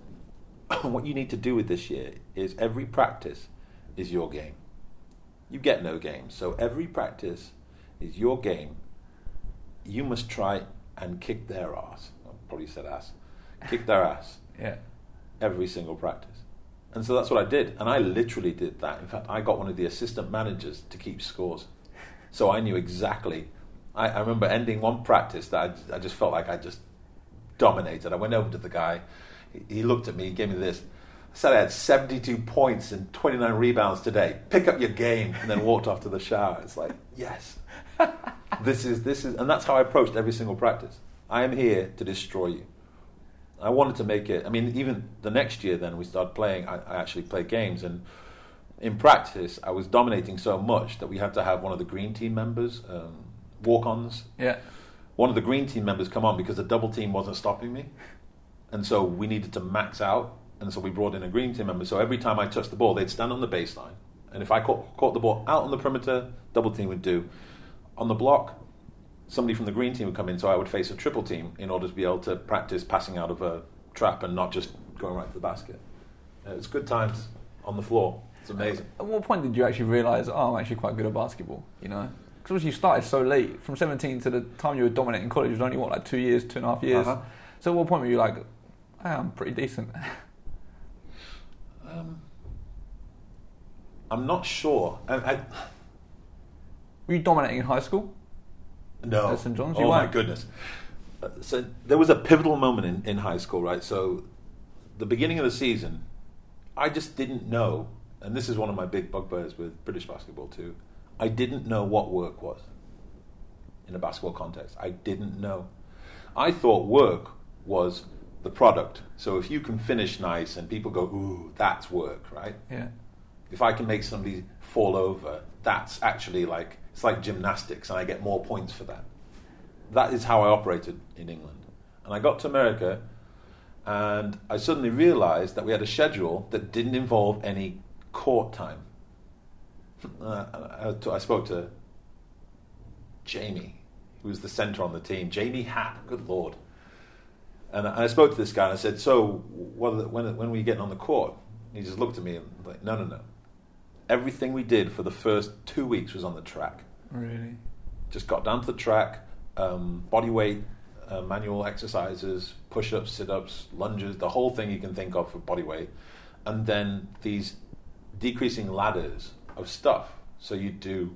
"What you need to do with this year is every practice is your game. You get no games, so every practice is your game. You must try and kick their ass. I probably said ass. Kick their ass." Yeah. every single practice. And so that's what I did. And I literally did that. In fact, I got one of the assistant managers to keep scores. So I knew exactly. I, I remember ending one practice that I, I just felt like I just dominated. I went over to the guy. He, he looked at me, he gave me this. I said I had 72 points and 29 rebounds today. Pick up your game. And then walked off to the shower. It's like, yes. this is, this is, and that's how I approached every single practice. I am here to destroy you. I wanted to make it. I mean, even the next year, then we started playing. I, I actually played games, and in practice, I was dominating so much that we had to have one of the green team members, um, walk-ons. Yeah. One of the green team members come on because the double team wasn't stopping me, and so we needed to max out. And so we brought in a green team member. So every time I touched the ball, they'd stand on the baseline, and if I caught, caught the ball out on the perimeter, double team would do. On the block, somebody from the green team would come in, so I would face a triple team in order to be able to practice passing out of a trap and not just going right to the basket. Uh, it's good times on the floor. It's amazing. At what point did you actually realise, oh, I'm actually quite good at basketball? You know, because you started so late. From 17 to the time you were dominating college was only what, like two years, two and a half years. Uh-huh. So at what point were you like, hey, I'm pretty decent? Um, I'm not sure. I, I, were you dominating in high school? no. At St. John's, you Oh my weren't? goodness. Uh, So there was a pivotal moment in, in high school, right? So the beginning of the season, I just didn't know, and this is one of my big bugbears with British basketball too. I didn't know what work was in a basketball context. I didn't know. I thought work was the product. So if you can finish nice and people go, ooh, that's work, right? Yeah. If I can make somebody fall over, that's actually like it's like gymnastics, and I get more points for that. that is how I operated in England. And I got to America, and I suddenly realized that we had a schedule that didn't involve any court time. Uh, I, spoke to Jamie, who was the centre on the team, Jamie Happ, good lord. And I spoke to this guy and I said, So, what, when, when are we getting on the court? And he just looked at me and like, No, no, no. Everything we did for the first two weeks was on the track. Really? Just got down to the track, um, body weight, uh, manual exercises, push ups, sit ups, lunges, the whole thing you can think of for body weight. And then these decreasing ladders of stuff. So you'd do,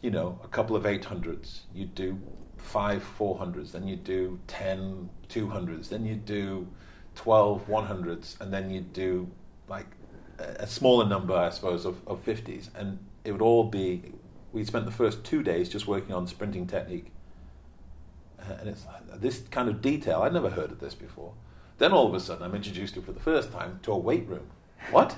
you know, a couple of 800s, You'd do five 400s, then you do 10 200s, then you do 12 100s, and then you'd do like a smaller number, I suppose, of, of 50s. And it would all be, we spent the first two days just working on sprinting technique. Uh, and it's this kind of detail, I'd never heard of this before. Then all of a sudden, I'm introduced to for the first time to a weight room. What?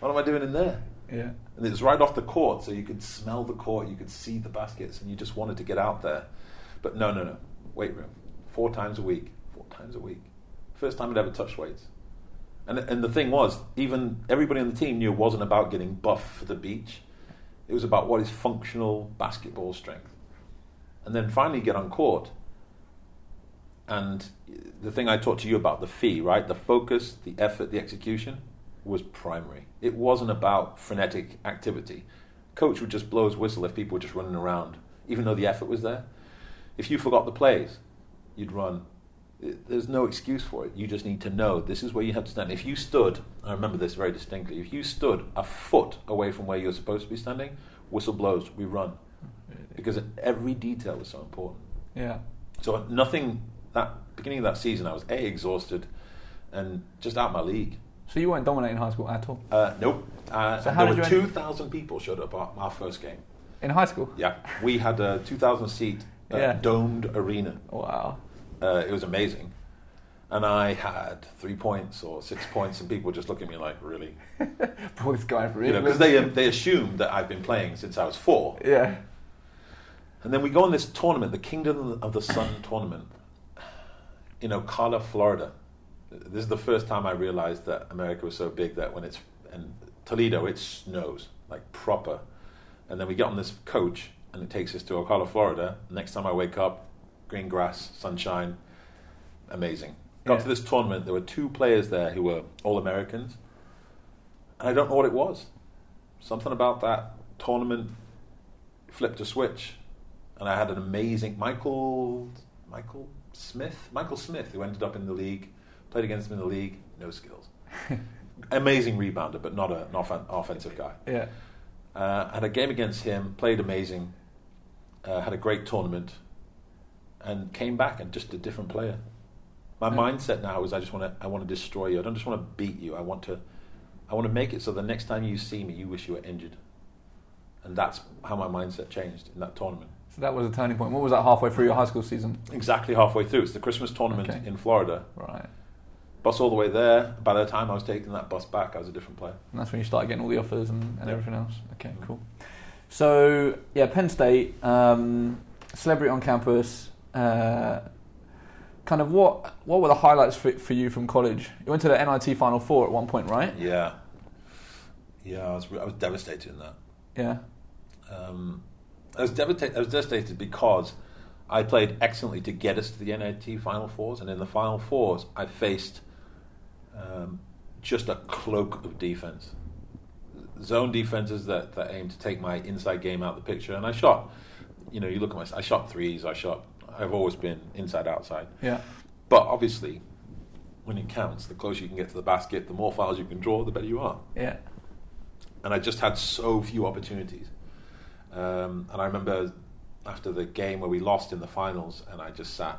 what am I doing in there? Yeah. And it was right off the court, so you could smell the court, you could see the baskets, and you just wanted to get out there. But no, no, no. Weight room. Four times a week. Four times a week. First time I'd ever touched weights. And, and the thing was, even everybody on the team knew it wasn't about getting buff for the beach. It was about what is functional basketball strength. And then finally get on court. And the thing I talked to you about, the fee, right? The focus, the effort, the execution was primary. It wasn't about frenetic activity. Coach would just blow his whistle if people were just running around, even though the effort was there. If you forgot the plays, you'd run. There's no excuse for it. You just need to know this is where you have to stand. If you stood, I remember this very distinctly, if you stood a foot away from where you're supposed to be standing, whistle blows, we run. Because every detail is so important. Yeah. So nothing, that beginning of that season, I was A, exhausted and just out my league. So you weren't dominating high school at all? Uh, nope. Uh, So how there did were you 2,000 people showed up at our first game. In high school? Yeah, we had a 2,000 seat uh, Yeah. domed arena. Wow. Uh, it was amazing. And I had three points or six points, and people would just look at me like, really? Brought this guy for You know, because they, um, they assumed that I've been playing since I was four. Yeah. And then we go on this tournament, the Kingdom of the Sun tournament, in Ocala, Florida. This is the first time I realized that America was so big that when it's in Toledo, it snows like proper. And then we get on this coach, and it takes us to Ocala, Florida. Next time I wake up, green grass, sunshine, amazing. Got Yeah. to this tournament, there were two players there who were all Americans, and I don't know what it was. Something about that tournament flipped a switch, and I had an amazing Michael Michael Smith Michael Smith who ended up in the league, played against him in the league, no skills. amazing rebounder, but not a, an offen- offensive guy. Yeah. Uh, had a game against him, played amazing, uh, had a great tournament, and came back and just a different player. My Yeah. mindset now is I just want to I want to destroy you. I don't just want to beat you. I want to I want to make it so the next time you see me, you wish you were injured. And that's how my mindset changed in that tournament. So that was a turning point. What was that halfway through your high school season? Exactly halfway through, it's the Christmas tournament Okay. in Florida. Right. Bus all the way there. By the time I was taking that bus back, I was a different player. And that's when you started getting all the offers and, and Yeah. everything else. Okay, Mhm. cool. So yeah, Penn State, um, celebrity on campus. Uh, kind of what what were the highlights for, for you from college? You went to the NIT Final Four at one point, right? Yeah, yeah, I was I was devastated in that. Yeah. Um, I was devastated. I was devastated because I played excellently to get us to the NIT Final Fours, and in the Final Fours, I faced um, just a cloak of defense, zone defenses that, that aim to take my inside game out of the picture. And I shot, you know, you look at my, I shot threes. I shot. I've always been inside outside, Yeah. but obviously, when it counts, the closer you can get to the basket, the more fouls you can draw, the better you are Yeah. and I just had so few opportunities. Um, and I remember after the game where we lost in the finals, and I just sat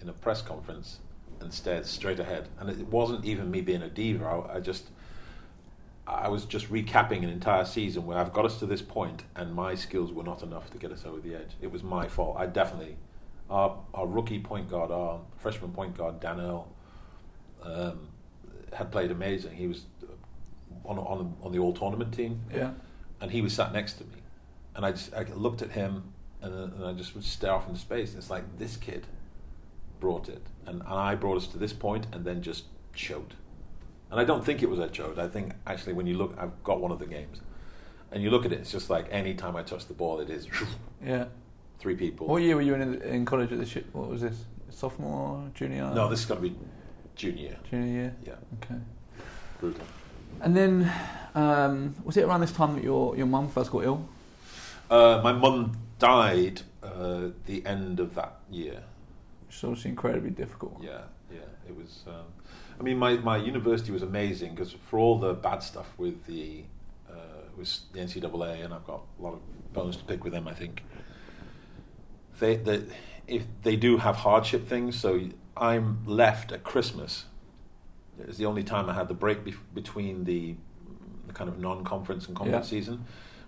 in a press conference and stared straight ahead. And it wasn't even me being a diva. I, I just, I was just recapping an entire season where I've got us to this point, and my skills were not enough to get us over the edge. It was my fault. I definitely, our, our rookie point guard, our freshman point guard, Dan Earl, um, had played amazing. He was on on on the all tournament team, Yeah. and he was sat next to me, and I just I looked at him, and, and I just would stare off into space. And it's like this kid brought it, and, and I brought us to this point, and then just choked. And I don't think it was a choke. I think actually, when you look, I've got one of the games, and you look at it, it's just like any time I touch the ball, it is Yeah. Three people. What year were you in in college at this? year? What was this? Sophomore, junior? No, this has got to be junior. junior year. Yeah, Okay. brutal. And then was was it around this time that your your mum first got ill? Uh, my mum died uh, the end of that year. Which is obviously incredibly difficult. Yeah, yeah. It was. Um, I mean, my, my university was amazing because for all the bad stuff with the uh, with the NCAA, and I've got a lot of bones to pick with them. I think they, they if they do have hardship things. So I'm left at Christmas. It was the only time I had the break bef- between the the kind of non-conference and conference Yeah. season.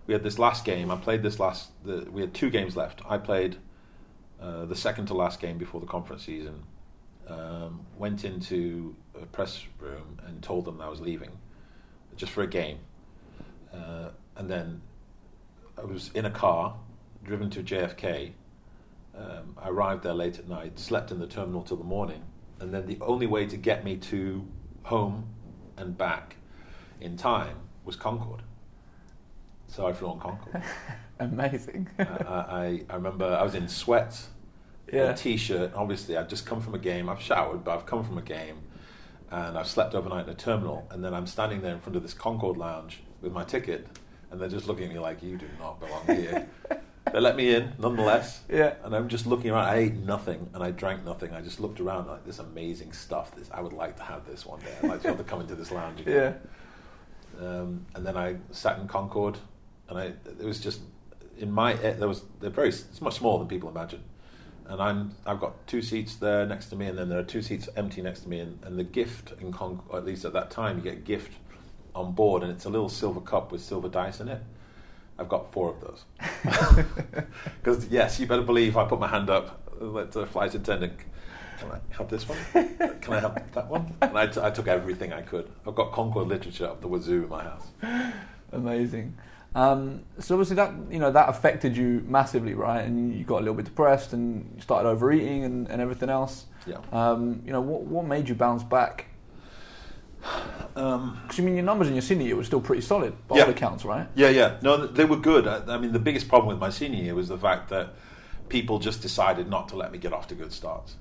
We had this last game. I played this last. The, we had two games left. I played uh, the second to last game before the conference season. Um, went into a press room and told them I was leaving, just for a game. Uh, and then I was in a car, driven to JFK. Um, I arrived there late at night, slept in the terminal till the morning, and then the only way to get me to home and back in time was Concorde. So I flew on Concorde. Amazing. I, I, I remember I was in sweats, yeah. a t-shirt. Obviously, I'd just come from a game. I've showered, but I've come from a game, and I've slept overnight in a terminal. And then I'm standing there in front of this Concorde lounge with my ticket, and they're just looking at me like, "You do not belong here." they let me in, nonetheless. Yeah. And I'm just looking around. I ate nothing and I drank nothing. I just looked around like this amazing stuff. This I would like to have this one day. I'd like to to come into this lounge again. Yeah. Um, and then I sat in Concorde, and I it was just in my there was they're very it's much smaller than people imagine, and I'm I've got two seats there next to me, and then there are two seats empty next to me, and, and the gift in Concorde, at least at that time you get a gift on board, and it's a little silver cup with silver dice in it. I've got four of those. Because yes, you better believe I put my hand up, let the flight attendant. Can I have this one? Can I have that one? And I, t- I took everything I could. I've got Concorde literature up the wazoo in my house. Amazing. Um, so obviously that you know that affected you massively, right? And you got a little bit depressed and you started overeating and, and everything else. Yeah. Um, you know what what made you bounce back? Um, Because I mean your numbers in your senior year were still pretty solid by Yeah. all accounts, right? yeah, yeah. No, they were good. I, I mean, the biggest problem with my senior year was the fact that people just decided not to let me get off to good starts.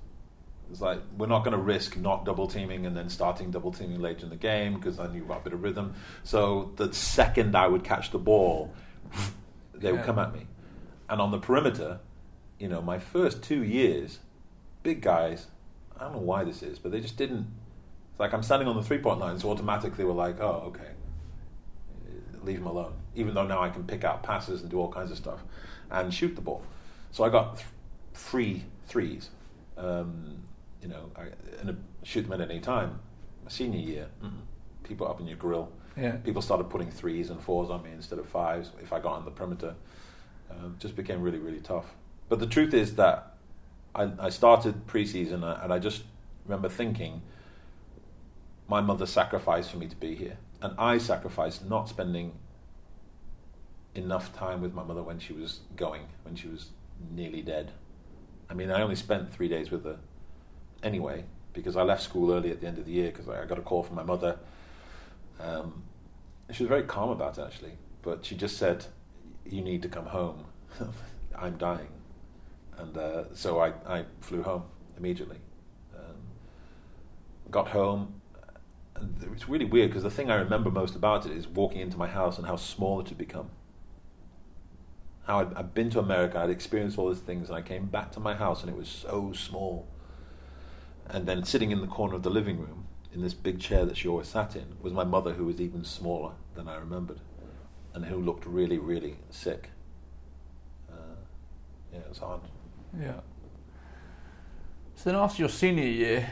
It's like we're not going to risk not double teaming and then starting double teaming later in the game because I knew about a bit of rhythm. So the second I would catch the ball, they would come at me. And on the perimeter, you know, my first two years, big guys. I don't know why this is, but they just didn't. Like I'm standing on the three point line, so automatically we're like, oh, okay, leave him alone. Even though now I can pick out passes and do all kinds of stuff and shoot the ball. So I got th- free threes, um, you know, I, and shoot them at any time. My senior year, people up in your grill. Yeah. People started putting threes and fours on me instead of fives if I got on the perimeter. Um, just became really, really tough. But the truth is that I, I started preseason uh, and I just remember thinking, my mother sacrificed for me to be here, and I sacrificed not spending enough time with my mother when she was going, when she was nearly dead. I mean, I only spent three days with her anyway because I left school early at the end of the year because I got a call from my mother. Um, she was very calm about it actually, but she just said, "You need to come home. I'm dying," and uh, so I, I flew home immediately. Um, got home. It's really weird because the thing I remember most about it is walking into my house and how small it had become. How I'd, I'd been to America, I'd experienced all these things, and I came back to my house and it was so small. And then sitting in the corner of the living room, in this big chair that she always sat in, was my mother, who was even smaller than I remembered, and who looked really, really sick. Uh, yeah, it was hard. Yeah. So then after your senior year,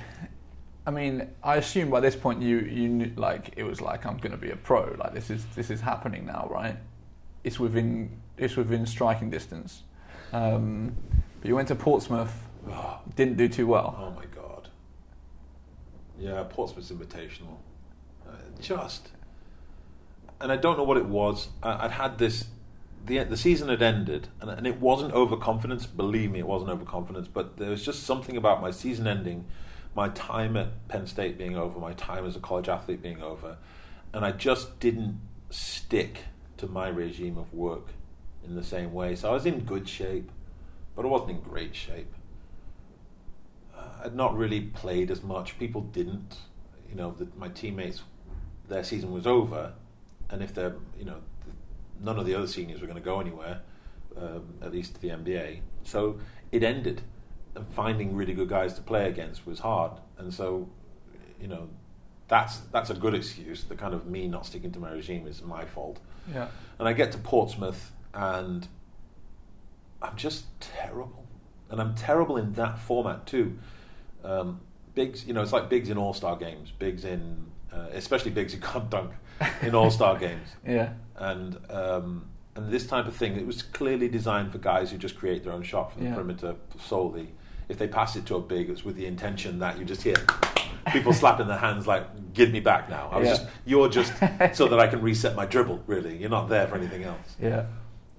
I mean, I assume by this point you you knew, like it was like I'm going to be a pro. Like this is this is happening now, right? It's within it's within striking distance. Um, but you went to Portsmouth, didn't do too well. Oh my god. Yeah, Portsmouth's Invitational. Uh, just. And I don't know what it was. I, I'd had this the the season had ended, and, and it wasn't overconfidence. Believe me, it wasn't overconfidence. But there was just something about my season ending, my time at Penn State being over, my time as a college athlete being over, and I just didn't stick to my regime of work in the same way. So I was in good shape, but I wasn't in great shape. Uh, I'd not really played as much. People didn't. You know, the, my teammates, their season was over, and if they're, you know, none of the other seniors were going to go anywhere, um, at least to the NBA. So it ended. And finding really good guys to play against was hard. And so, you know, that's that's a good excuse. The kind of me not sticking to my regime is my fault. Yeah. And I get to Portsmouth and I'm just terrible. And I'm terrible in that format too. Um, Bigs, you know, it's like bigs in All Star games. bigs in, uh, especially bigs who can't dunk in All Star games. Yeah. And um, and this type of thing, it was clearly designed for guys who just create their own shot from the perimeter solely. If they pass it to a big, it's with the intention that you just hear people slapping their hands like, "Give me back now." I was Yeah. just, you're just so that I can reset my dribble. Really, you're not there for anything else. Yeah.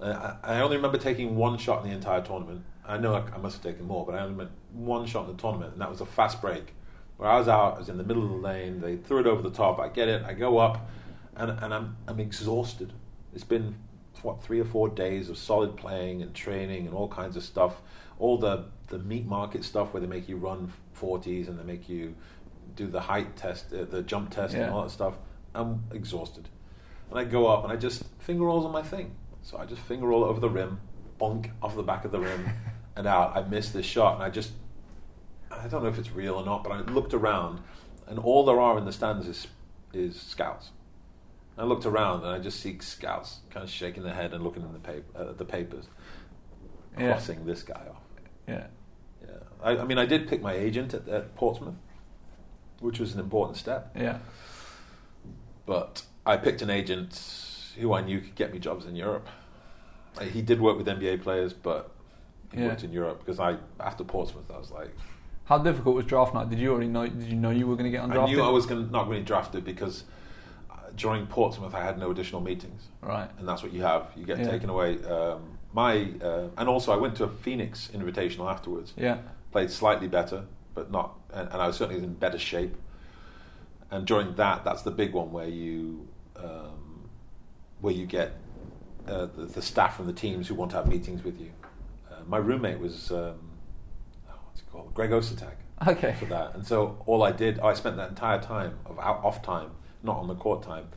Uh, I I only remember taking one shot in the entire tournament. I know I, I must have taken more, but I only remember one shot in the tournament, and that was a fast break. Where I was out, I was in the middle of the lane. They threw it over the top. I get it. I go up, and and I'm I'm exhausted. It's been what three or four days of solid playing and training and all kinds of stuff. All the the meat market stuff where they make you run forties and they make you do the height test, uh, the jump test, Yeah. and all that stuff. I'm exhausted. And I go up and I just finger rolls on my thing. So I just finger roll over the rim, bonk off the back of the rim, and out. I missed this shot, and I just, I don't know if it's real or not, but I looked around, and all there are in the stands is is scouts. I looked around, and I just see scouts kind of shaking their head and looking in the paper, uh, the papers, Yeah. crossing this guy off. Yeah. Yeah, I, I mean, I did pick my agent at, at Portsmouth, which was an important step. Yeah. but I picked an agent who I knew could get me jobs in Europe. Uh, He did work with NBA players, but he Yeah. worked in Europe because I, after Portsmouth, I was like, How difficult was draft night? Did you already know? Did you know you were going to get undrafted? I knew I was gonna, not going to be drafted because uh, during Portsmouth I had no additional meetings, Right. and that's what you have. You get Yeah. taken away. Um, my uh, and also I went to a Phoenix Invitational afterwards. Yeah. played slightly better, but not, and, and I was certainly in better shape. And during that, that's the big one where you, um, where you get uh, the, the staff from the teams who want to have meetings with you. Uh, my roommate was, um, oh, what's it called, Greg Ostertag Okay. for that, and so all I did, I spent that entire time of out, off time, not on the court time,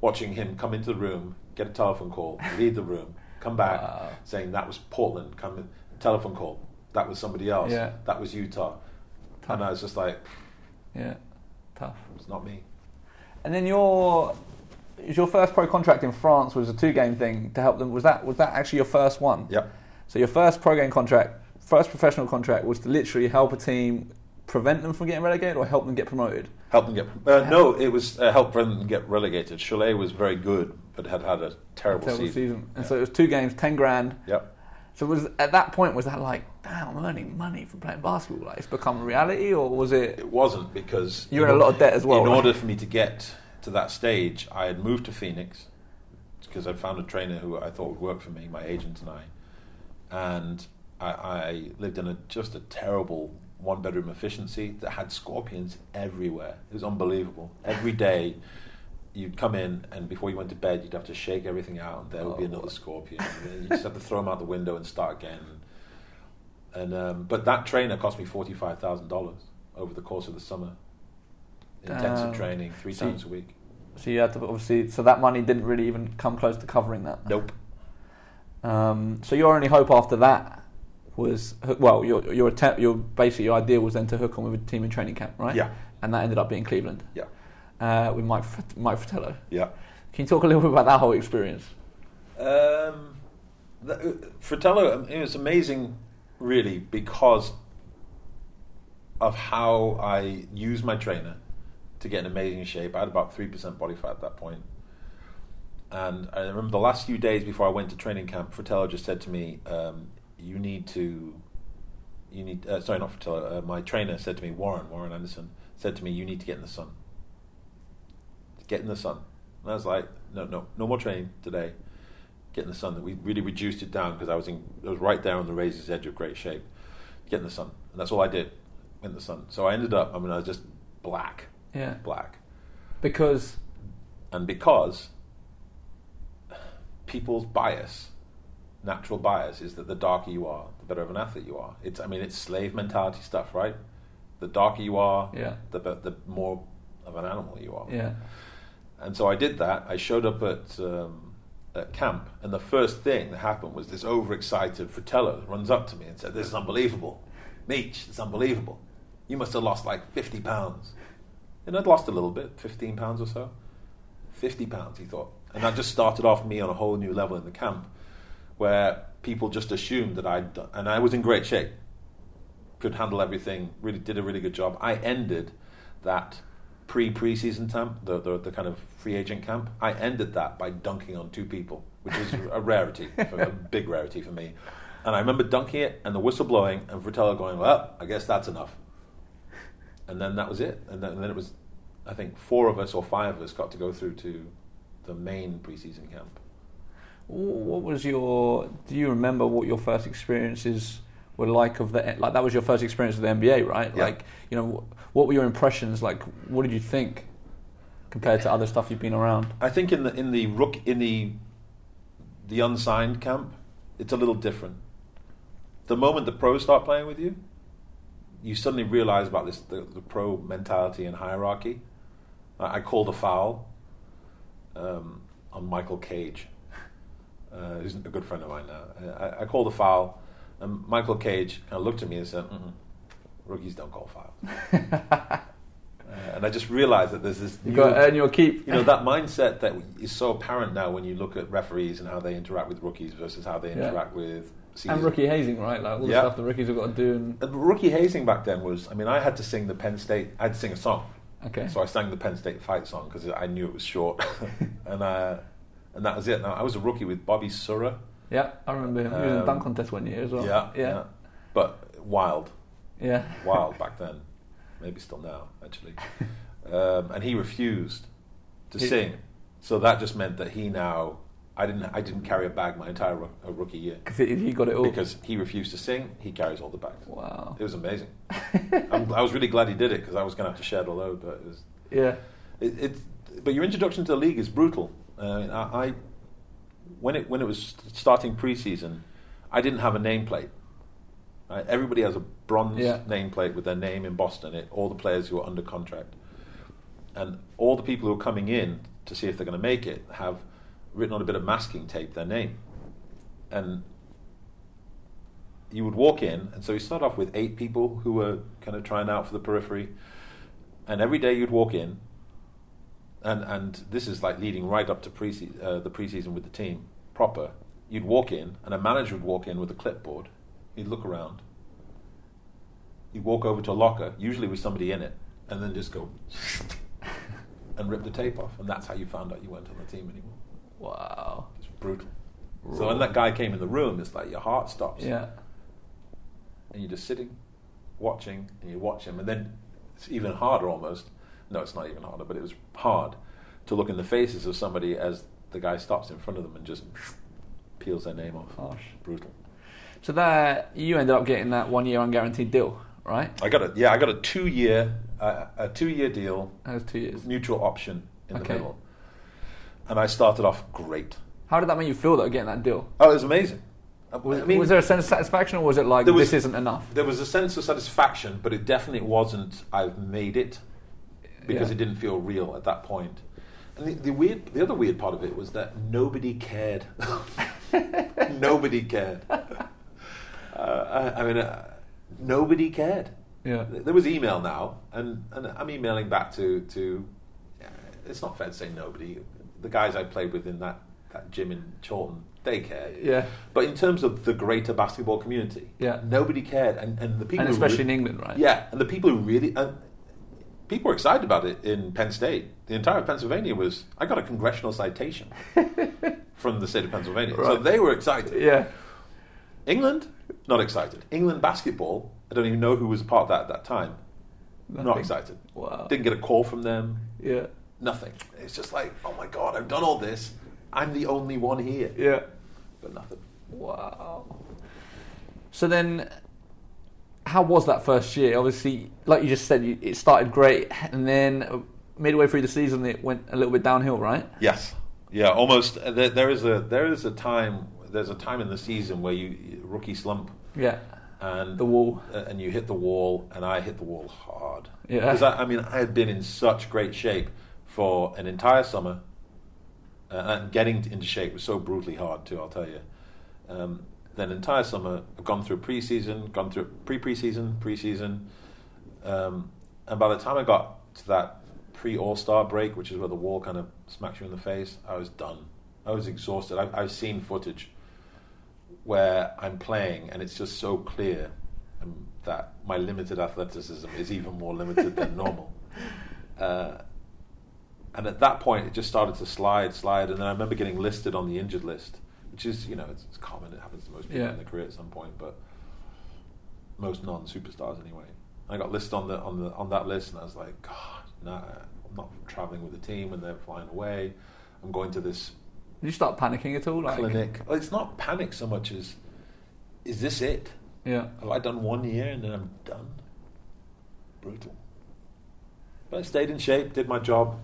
watching him come into the room, get a telephone call, leave the room, come back, Wow. saying that was Portland, come in, telephone call, that was somebody else, Yeah. that was Utah, and I was just like, Yeah. Tough. it's not me. And then your your first pro contract in France was a two game thing to help them. Was that was that actually your first one? Yep. So your first pro game contract, first professional contract, was to literally help a team prevent them from getting relegated or help them get promoted. Help them get. Uh, no, it was uh, help them get relegated. Cholet was very good, but had had a terrible, Terrible season. And Yeah. so it was two games, ten grand. Yep. So was at that point was that like, damn, I'm earning money from playing basketball? Like it's become a reality, or was it? It wasn't because You're in a lot of debt as well, In right? order for me to get to that stage, I had moved to Phoenix because I'd found a trainer who I thought would work for me, my agent and I, and I, I lived in a just a terrible one bedroom efficiency that had scorpions everywhere. It was unbelievable. Every day. You'd come in, and before you went to bed, you'd have to shake everything out, and there would be Oh. another scorpion. You just have to throw them out the window and start again. And um, but that trainer cost me forty five thousand dollars over the course of the summer. Intensive Damn. training, three So- times a week. So you had to obviously. So that money didn't really even come close to covering that. Nope. Um, so your only hope after that was well, your your attempt, your basically your idea was then to hook on with a team in training camp, right? Yeah. And that ended up being Cleveland. Yeah. Uh, with Mike Mike Fratello. Yeah. Can you talk a little bit about that whole experience? Um, the, uh, Fratello, um, it was amazing, really, because of how I used my trainer to get in amazing shape. I had about 3% body fat at that point. And I remember the last few days before I went to training camp, Fratello just said to me, um, "You need to, you need." Uh, sorry, not Fratello. Uh, my trainer said to me, Warren, Warren Anderson, said to me, "You need to get in the sun. Get in the sun." And I was like, "No, no, no more training today. get in the sun. We really reduced it down because I was in, I was right there on the razor's edge of great shape. Get in the sun, and that's all I did. In the sun. So I ended up. I mean, I was just black, Yeah. black, Because and because people's bias, natural bias, is that the darker you are, the better of an athlete you are. It's. I mean, it's slave mentality stuff, right? The darker you are, yeah, the the more of an animal you are. yeah, And so I did that. I showed up at, um, at camp, and the first thing that happened was this overexcited Fratello runs up to me and said, "This is unbelievable, Meech. It's unbelievable. You must have lost like fifty pounds." And I'd lost a little bit, fifteen pounds or so. Fifty pounds, he thought, and that just started off me on a whole new level in the camp, where people just assumed that I'd done, and I was in great shape, could handle everything, really did a really good job. I ended that pre preseason camp, the, the the kind of free agent camp. I ended that by dunking on two people, which is a rarity, for, a big rarity for me. And I remember dunking it and the whistle blowing and Fratello going, "Well, I guess that's enough." And then that was it. And then, and then it was, I think, four of us or five of us got to go through to the main preseason camp. What was your? Do you remember what your first experiences were like of the like that was your first experience with the NBA, right? Yeah. Like you know, what were your impressions? Like, what did you think compared to other stuff you've been around? I think in the in the rook in the the unsigned camp, it's a little different. The moment the pros start playing with you, you suddenly realize about this the, the pro mentality and hierarchy. I, I called a foul um, on Michael Cage, uh, who's a good friend of mine now. I, I called a foul, and Michael Cage kind of looked at me and said, Mm-mm, "Rookies don't call fouls." uh, and I just realized that there's this You got to earn your keep. you know that mindset that is so apparent now when you look at referees and how they interact with rookies versus how they Yeah. interact with and rookie hazing, right? Like all the Yeah. stuff the rookies have got to do. And, And rookie hazing back then was, I mean, I had to sing the Penn State, I had to sing a song. okay. So I sang the Penn State fight song because I knew it was short, and uh, and that was it. Now I was a rookie with Bobby Sura. yeah, I remember him. He was in the Um, dunk contest one year as well. yeah, yeah, but wild, yeah. wild back then, maybe still now actually. Um, and he refused to He- sing, so that just meant that he now. I didn't. I didn't carry a bag my entire roo- uh, rookie year. Because he, he got it all. because he refused to sing. He carries all the bags. wow. It was amazing. I'm, I was really glad he did it because I was going to have to share the load. But it was. Yeah. It, it, but your introduction to the league is brutal. Uh, I, I when it when it was starting preseason, I didn't have a nameplate. Right? Everybody has a bronze Yeah. nameplate with their name embossed on it. All the players who are under contract, and all the people who are coming in to see if they're going to make it have written on a bit of masking tape their name, and you would walk in, and so you start off with eight people who were kind of trying out for the periphery, and every day you'd walk in, and and this is like leading right up to pre uh, the preseason with the team proper. You'd walk in, and a manager would walk in with a clipboard. He'd look around. You'd walk over to a locker, usually with somebody in it, and then just go and rip the tape off, and that's how you found out you weren't on the team anymore. Wow. It's brutal. So when that guy came in the room, it's like your heart stops Yeah. and you're just sitting, watching, and you watch him, and then it's even harder almost. No, it's not even harder, but it was hard to look in the faces of somebody as the guy stops in front of them and just peels their name off. Harsh. Brutal. So that you ended up getting that one year unguaranteed deal, right? I got a yeah, I got a two year uh, a two year deal, That was two years. mutual option in the middle, and I started off great. How did that make you feel though, getting that deal? Oh, it was amazing. I Was, mean, was there a sense of satisfaction, or was it like was- this isn't enough? there was a sense of satisfaction, but it definitely wasn't. I've made it because Yeah. it didn't feel real at that point. And the, the weird, the other weird part of it was that nobody cared. nobody cared. Uh, I, I mean, uh, nobody cared. Yeah. There was email now, and, and I'm emailing back to to. It's not fair to say nobody. The guys I played with in that, that gym in Chorlton, they cared. Yeah. But in terms of the greater basketball community, Yeah. nobody cared, and, and the people, And especially re- in England, right? yeah, and the people who really, and people were excited about it in Penn State. The entire Pennsylvania was. I got a congressional citation from the state of Pennsylvania, so they were excited. Yeah. England, not excited. England basketball, I don't even know who was a part of that at that time. Not excited. Wow. Didn't get a call from them. Yeah. Nothing. It's just like, oh my god, I've done all this. I'm the only one here. Yeah. but nothing. Wow. So then, how was that first year? Obviously, like you just said, you, it started great, and then midway through the season, it went a little bit downhill, right? Yes. Yeah, almost. There, there is a there is a time. There's a time in the season where you rookie slump Yeah. and The wall. and you hit the wall, and I hit the wall hard. Yeah. Because I, I mean, I had been in such great shape for an entire summer, uh, and getting into shape was so brutally hard too. I'll tell you. Um, then entire summer, I've gone through preseason, gone through pre preseason, preseason, um, and by the time I got to that pre All Star break, which is where the wall kind of smacks you in the face, I was done. I was exhausted. I've, I've seen footage where I'm playing, and it's just so clear um, that my limited athleticism is even more limited than normal. Uh, and at that point, it just started to slide, slide, and then I remember getting listed on the injured list, which is, you know, it's, it's common. It happens to most people Yeah. in their career at some point, but most non-superstars anyway. I got listed on the on the on that list, and I was like, God, no, I'm not traveling with the team, and they're flying away. I'm going to this Did you start panicking at all? Like, clinic. Well, it's not panic so much as, is this it? Yeah. Have I done one year and then I'm done? Brutal. But I stayed in shape, did my job.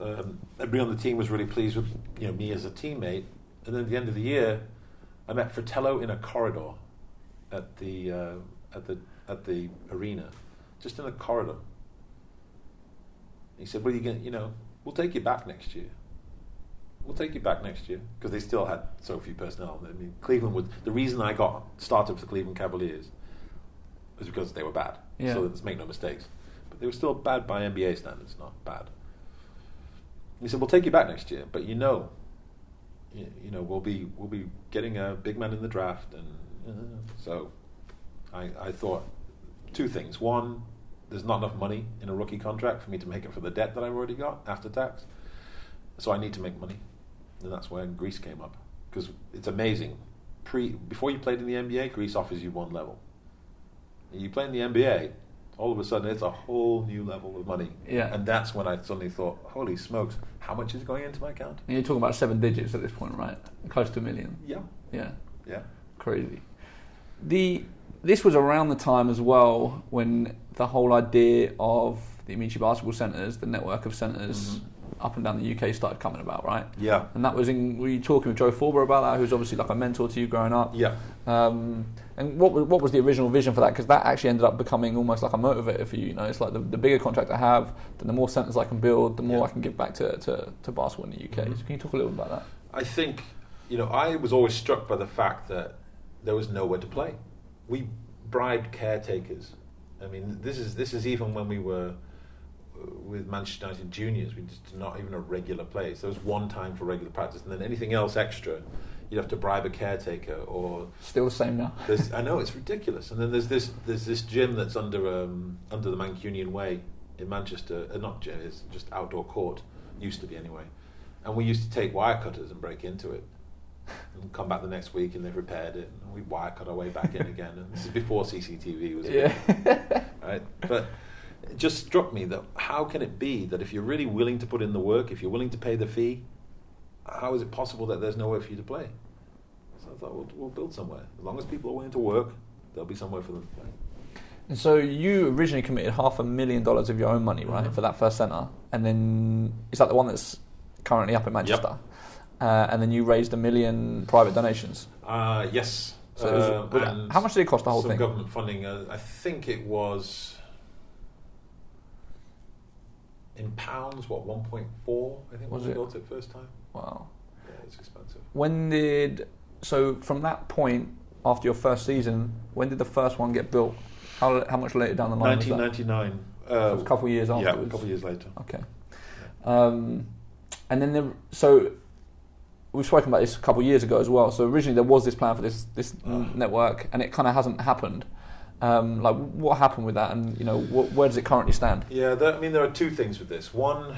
Um, everybody on the team was really pleased with you know me as a teammate. And then at the end of the year, I met Fratello in a corridor at the uh, at the at the arena, just in a corridor. He said, "Well, you going you know, we'll take you back next year. We'll take you back next year because they still had so few personnel. I mean, Cleveland would. The reason I got started with the Cleveland Cavaliers was because they were bad. Yeah. So let's make no mistakes. But they were still bad by NBA standards, not bad. He said, "We'll take you back next year, but you know, you, know, we'll be we'll be getting a big man in the draft." And uh, so, I, I thought two things. One, there's not enough money in a rookie contract for me to make it for the debt that I've already got after tax. So I need to make money, and that's where Greece came up because it's amazing. Pre before you played in the NBA, Greece offers you one level. You play in the NBA, all of a sudden it's a whole new level of money. Yeah. And that's when I suddenly thought, holy smokes, how much is going into my account? And you're talking about seven digits at this point, right? Close to a million. Yeah. Yeah. Yeah. Crazy. The this was around the time as well when the whole idea of the Amaechi Basketball Centres, the network of centers Mhm. up and down the UK, started coming about, right? Yeah. And that was in. Were you talking with Joe Forber about that? Who's obviously like a mentor to you growing up. Yeah. Um, and what was, what was the original vision for that? Because that actually ended up becoming almost like a motivator for you. You know, it's like the, the bigger contract I have, then the more centres I can build, the more Yeah. I can give back to, to, to basketball in the UK. Mhm. So can you talk a little bit about that? I think, you know, I was always struck by the fact that there was nowhere to play. We bribed caretakers. I mean, this is this is even when we were uh, with Manchester United juniors. We just not even a regular place. There was one time for regular practice, and then anything else extra, you'd have to bribe a caretaker or Still the same now. I know it's ridiculous. And then there's this there's this gym that's under um, under the Mancunian Way in Manchester. Uh, not gym, it's just outdoor court. Used to be anyway. And we used to take wire cutters and break into it, and come back the next week and they've repaired it. And we wire cut our way back in again. And this is before CCTV was. Yeah. right? But it just struck me that how can it be that if you're really willing to put in the work, if you're willing to pay the fee, how is it possible that there's nowhere for you to play? So I thought we'll, we'll build somewhere. As long as people are willing to work, there'll be somewhere for them to play. And so you originally committed half a million dollars of your own money, right, Mhm. for that first centre, and then is that the one that's currently up in Manchester? Uh, and then you raised a million private donations. Uh, yes. So was- Uh, was that- how much did it cost the whole some thing? government funding. Uh, I think it was in pounds. What 1.4? I think Was when we it? built it first time. Wow. Yeah, it's expensive. When did so from that point after your first season, when did the first one get built? How how much later down the line was that? 1999. So it was a couple of years Yeah, a couple of years later. Okay. Um, and then there, so we've spoken about this a couple of years ago as well. So originally there was this plan for this this Ah. network, and it kind of hasn't happened. Um, like what happened with that, and you know wh- where does it currently stand? Yeah, there, I mean, there are two things with this. One,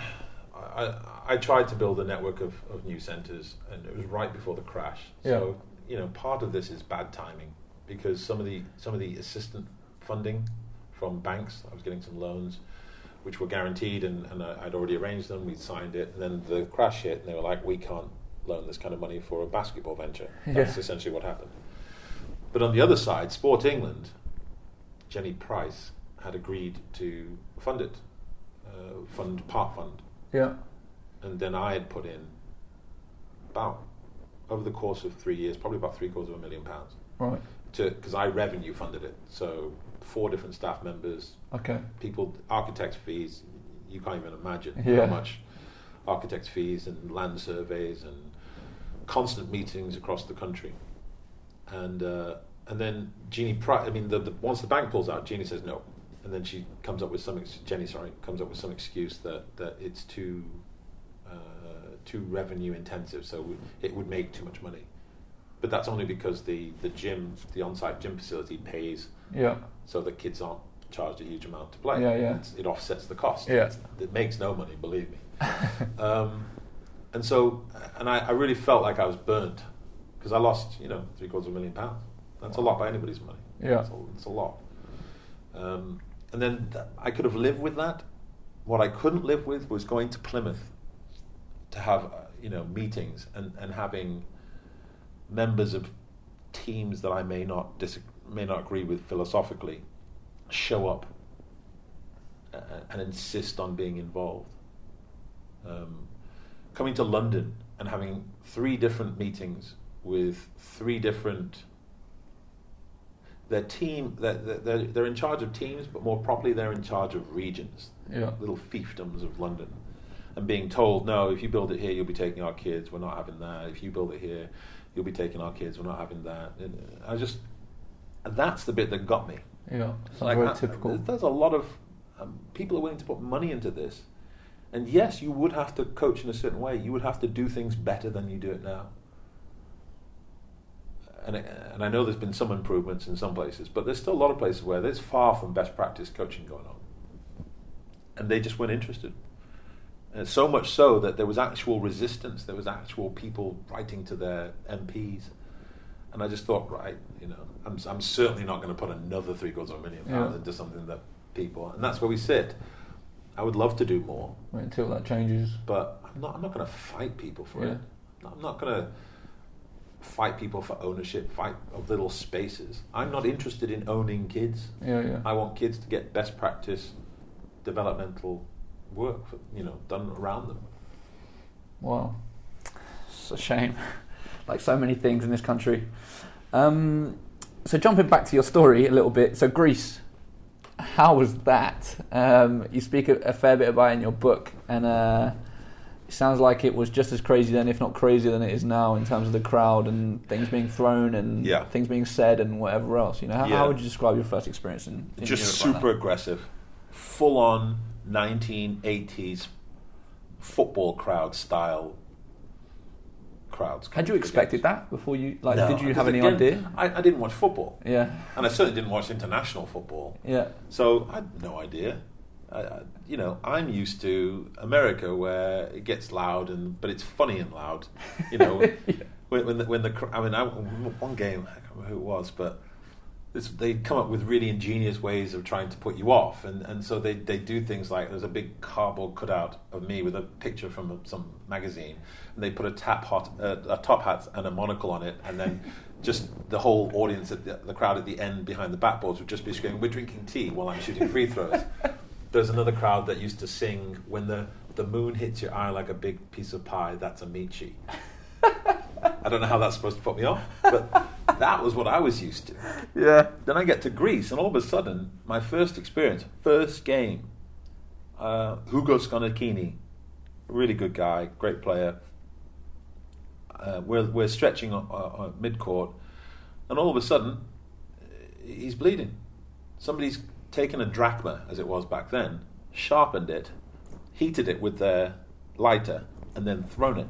I, I, tried to build a network of, of new centres, and it was right before the crash. So, you know, part of this is bad timing because some of the some of the assistant funding from banks, I was getting some loans, which were guaranteed, and, and I, I'd already arranged them. We'd signed it, and then the crash hit, and they were like, "We can't loan this kind of money for a basketball venture. Yeah. That's essentially what happened. But on the other side, Sport England, Jennie Price had agreed to fund it, uh, fund part fund, Yeah. And then I had put in about over the course of three years, probably about three quarters of a million pounds, Right. to because I revenue funded it. So four different staff members, Okay. people, architects' fees. You can't even imagine Yeah. how much architects' fees and land surveys and constant meetings across the country. And uh, and then Jeannie, Pri- I mean, the, the, once the bank pulls out, Jeannie says no, and then she comes up with some. Ex- Jenny, sorry, comes up with some excuse that that it's too too revenue intensive, so it would make too much money. But that's only because the, the gym, the on-site gym facility pays Yeah. so the kids aren't charged a huge amount to play. Yeah, yeah. It's- it offsets the cost. Yeah. It's- it makes no money, believe me. um, and so, and I, I really felt like I was burnt because I lost, you know, three quarters of a million pounds. That's a lot by anybody's money. Yeah. it's a, it's a lot. Um, and then th- I could have lived with that. What I couldn't live with was going to Plymouth to have, you know, meetings and, and having members of teams that I may not dis- may not agree with philosophically show up uh, and insist on being involved. Um, coming to London and having three different meetings with three different their team they're, they're, they're in charge of teams but more properly they're in charge of regions Yeah. little fiefdoms of London and being told no if you build it here you'll be taking our kids we're not having that if you build it here you'll be taking our kids we're not having that and I just that's the bit that got me Yeah. Like, very uh, typical. There's a lot of um, people are willing to put money into this, and yes, you would have to coach in a certain way. You would have to do things better than you do it now. And I- and I know there's been some improvements in some places, but there's still a lot of places where there's far from best practice coaching going on, and they just weren't interested. And so much so that there was actual resistance. There was actual people writing to their MPs. And I just thought, right, you know, I'm, I'm certainly not going to put another three quarters of a million pounds Yeah. into something that people, and that's where we sit. I would love to do more, Wait until that changes. but I'm not. I'm not going to fight people for Yeah. it. I'm not going to fight people for ownership, fight of little spaces. I'm not interested in owning kids. Yeah, yeah. I want kids to get best practice, developmental work, for, you know, done around them. Wow. It's a shame. like so many things in this country. Um, so jumping back to your story a little bit. So Greece, how was that? Um, you speak a, a fair bit about it in your book, and uh, it sounds like it was just as crazy then, if not crazier than it is now, in terms of the crowd and things being thrown and Yeah. things being said and whatever else. You know, how, Yeah. how would you describe your first experience in, in just Europe super aggressive, full on 1980s football crowd style crowds. Had you expected that before you? Like, No, did you have any again, idea? I, I didn't watch football, Yeah, and I certainly didn't watch international football. yeah, So I had no idea. I, I, you know, I'm used to America where it gets loud and but it's funny and loud. You know, when, when the, when the I mean, I, one game I can't remember who it was, but this, they come up with really ingenious ways of trying to put you off, and, and so they, they do things like there's a big cardboard cutout of me with a picture from a, some magazine, and they put a tap hot uh, a top hat and a monocle on it, and then just the whole audience at the, the crowd at the end behind the backboards would just be screaming, "We're drinking tea" while I'm shooting free throws. There's another crowd that used to sing when the the moon hits your eye like a big piece of pie. That's a Amaechi. I don't know how that's supposed to put me off, but that was what I was used to. yeah. Then I get to Greece, and all of a sudden, my first experience, first game, uh, Hugo Sconochini, really good guy, great player. Uh, we're, we're stretching on, on mid court, and all of a sudden, uh, he's bleeding. Somebody's taken a drachma, as it was back then, sharpened it, heated it with their lighter, and then thrown it.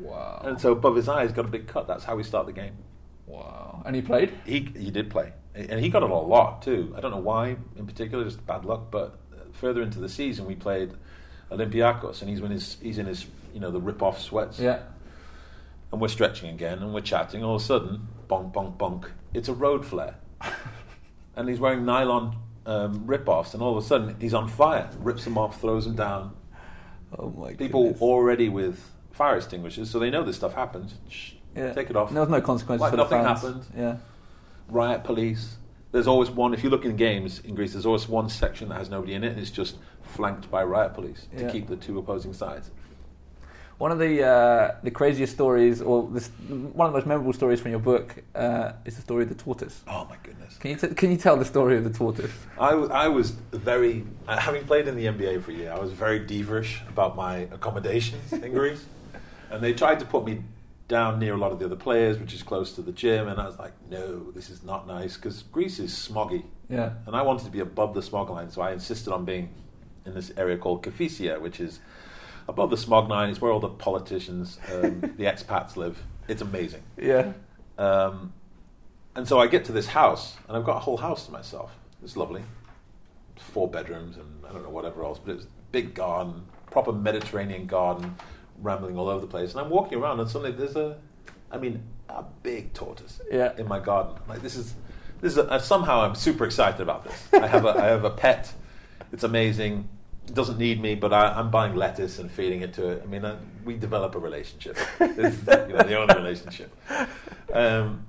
Wow. And so above his eye, he's got a big cut. That's how we start the game. Wow. And he played? He he did play, and he got it a lot too. I don't know why in particular, just bad luck. But further into the season, we played Olympiacos, and he's in his he's in his you know the rip off sweats, Yeah. and we're stretching again, and we're chatting. All of a sudden, bonk bonk bonk, it's a road flare, and he's wearing nylon um, rip offs, and all of a sudden he's on fire, rips them off, throws them down. Oh my People goodness. already with fire extinguishers, so they know this stuff happens. Shh, Yeah. Take it off. There was no consequences Like for the nothing fans. happened. Yeah. Riot police. There's always one. If you look in games in Greece, there's always one section that has nobody in it, and it's just flanked by riot police to Yeah. keep the two opposing sides. One of the uh, the craziest stories, or this, one of the most memorable stories from your book, uh, is the story of the tortoise. Oh my goodness! Can you t- can you tell the story of the tortoise? I, w- I was very, uh, having played in the NBA for a year, I was very divish about my accommodations in Greece. And they tried to put me down near a lot of the other players, which is close to the gym. And I was like, no, this is not nice because Greece is smoggy. Yeah. And I wanted to be above the smog line, so I insisted on being in this area called Kefisia, which is above the smog line. It's where all the politicians, um, the expats live. It's amazing. Yeah. Um, and so I get to this house, and I've got a whole house to myself. It's lovely. Four bedrooms, and I don't know whatever else, but it's a big garden, proper Mediterranean garden, rambling all over the place. And I'm walking around, and suddenly there's a, I mean, a big tortoise Yeah. in my garden. Like this is, this is a, uh, somehow I'm super excited about this. I have a, I have a pet. It's amazing. It doesn't need me, but I, I'm buying lettuce and feeding it to it. I mean, I, we develop a relationship. Is you know, the only relationship. Um,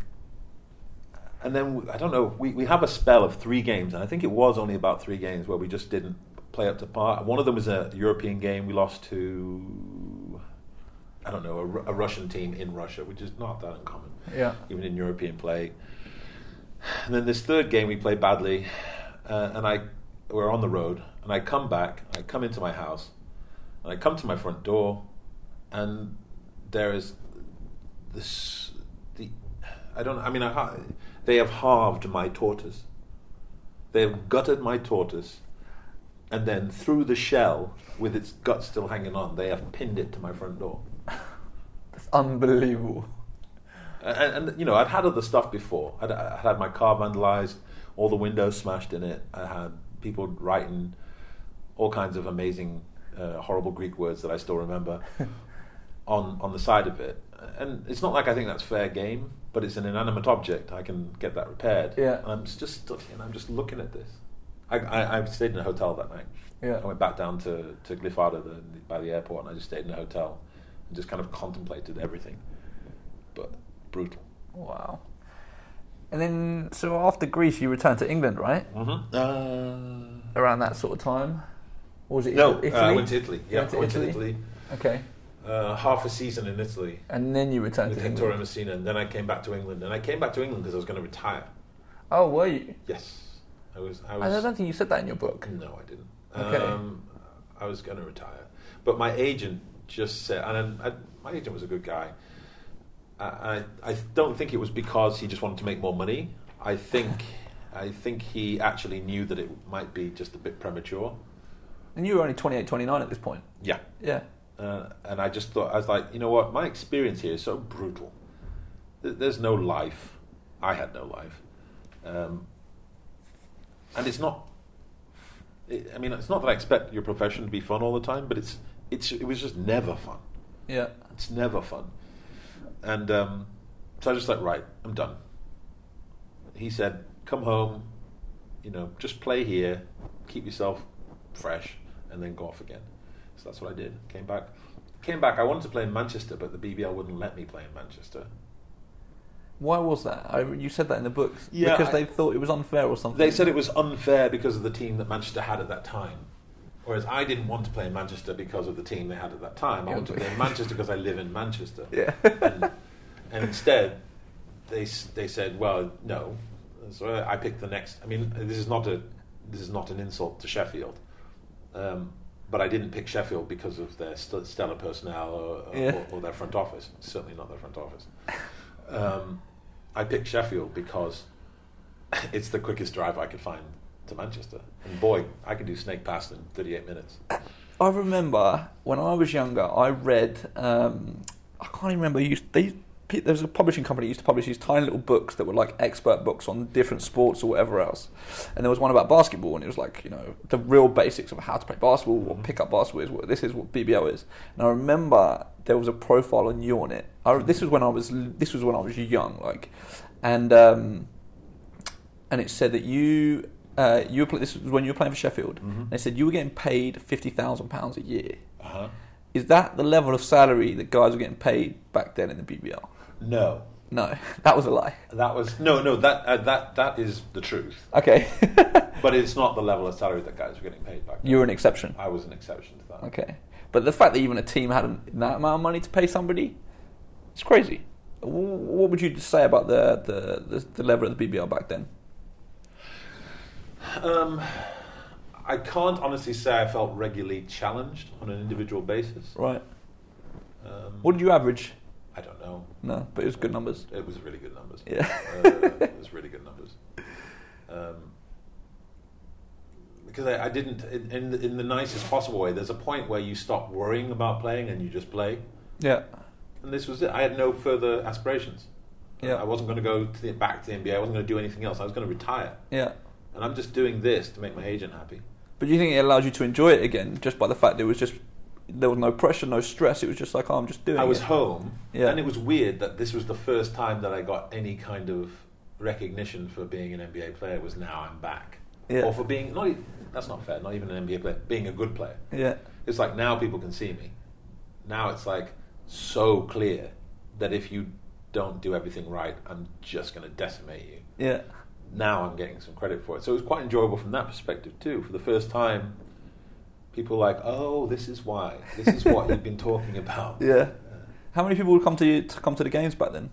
and then we- I don't know. We, we have a spell of three games, and I think it was only about three games where we just didn't play up to par. One of them was a European game. We lost to I don't know a, a Russian team in Russia, which is not that uncommon Yeah. even in European play. And then this third game we played badly, uh, and I we're on the road, and I come back, I come into my house, and I come to my front door, and there is this the I don't I mean I, they have halved my tortoise. They have gutted my tortoise, and then through the shell with its gut still hanging on, they have pinned it to my front door. That's unbelievable. And, and you know, I'd had other stuff before. I'd, I had my car vandalized, all the windows smashed in it. I had people writing all kinds of amazing, uh, horrible Greek words that I still remember on on the side of it. And it's not like I think that's fair game, but it's an inanimate object. I can get that repaired. Yeah. And I'm just and I'm just looking at this. I, I, I stayed in a hotel that night. Yeah. I went back down to, to Glyfada the, by the airport and I just stayed in a hotel just kind of contemplated everything. But brutal. Wow. And then, so after Greece, you returned to England, right? Mm-hmm. Uh, Around that sort of time, or was it no, Italy? uh, I went to Italy. Yeah, went to I went Italy? to Italy. Okay. Uh, half a season in Italy And then you returned with to Vittorio England. Messina, and then I came back to England. And I came back to England because I was going to retire. Oh, were you? Yes, I was. I was. I don't think you said that in your book. No, I didn't. Okay. Um, I was going to retire, but my agent just said, and I, my agent was a good guy. I, I, I don't think it was because he just wanted to make more money. I think, I think he actually knew that it might be just a bit premature. And you were only 28, 29 at this point. Yeah, Yeah. uh, and I just thought I was like, you know what, my experience here is so brutal. There's no life. I had no life, um, and it's not. It, I mean, it's not that I expect your profession to be fun all the time, but it's it's it was just never fun. Yeah. It's never fun, and um, so I just like, right, I'm done. He said, come home, you know, just play here, keep yourself fresh, and then go off again. So that's what I did. Came back. Came back. I wanted to play in Manchester, but the BBL wouldn't let me play in Manchester. Why was that? I, you said that in the books. Yeah, Because I- they thought it was unfair or something. They said it was unfair because of the team that Manchester had at that time. Whereas I didn't want to play in Manchester because of the team they had at that time. I wanted to play in Manchester because I live in Manchester. Yeah. and, and instead, they they said, "Well, no." So I picked the next. I mean, this is not a this is not an insult to Sheffield, um, but I didn't pick Sheffield because of their st- stellar personnel or, or, Yeah. or their front office. Certainly not their front office. Um, I picked Sheffield because it's the quickest drive I could find to Manchester, and boy, I could do Snake Pass in 38 minutes. I remember when I was younger, I read. Um, I can't even remember. Used, they, there was a publishing company that used to publish these tiny little books that were like expert books on different sports or whatever else. And there was one about basketball, and it was like you know the real basics of how to play basketball or pick up basketball. Is what this is what BBL is. And I remember there was a profile on you on it. I, this was when I was this was when I was young, like, and um, and it said that you. Uh, you were, this was when you were playing for Sheffield. Mhm. They said you were getting paid fifty thousand pounds a year, Uh-huh. Is that the level of salary that guys were getting paid back then in the BBL? No, No, that was a lie. that was no, no. That uh, that that is the truth. Okay, But it's not the level of salary that guys were getting paid back. then. you were an exception. I was an exception to that. Okay, but the fact that even a team had that amount of money to pay somebody, it's crazy. What would you say about the the, the, the level of the BBL back then? Um, I can't honestly say I felt regularly challenged on an individual basis. Right. Um, What did you average? I don't know. No, but it was good numbers. It was really good numbers. Yeah. uh, it was really good numbers. Um, because I, I didn't, in, in, the, in the nicest possible way, there's a point where you stop worrying about playing and you just play. Yeah. And this was it. I had no further aspirations. Yeah. I wasn't going to go to the, back to the NBA. I wasn't going to do anything else. I was going to retire. Yeah. And I'm just doing this to make my agent happy. But do you think it allows you to enjoy it again just by the fact that it was just there was no pressure, no stress. It was just like, oh, I'm just doing I was it. home, Yeah. and it was weird that this was the first time that I got any kind of recognition for being an NBA player. Was now I'm back, Yeah. or for being not. That's not fair. Not even an NBA player, being a good player. Yeah. It's like now people can see me. Now it's like so clear that if you don't do everything right, I'm just going to decimate you. Yeah. Now I'm getting some credit for it, so it was quite enjoyable from that perspective too. For the first time, people were like, "Oh, this is why. This is what you've been talking about." Yeah. How many people would come to you to come to the games back then?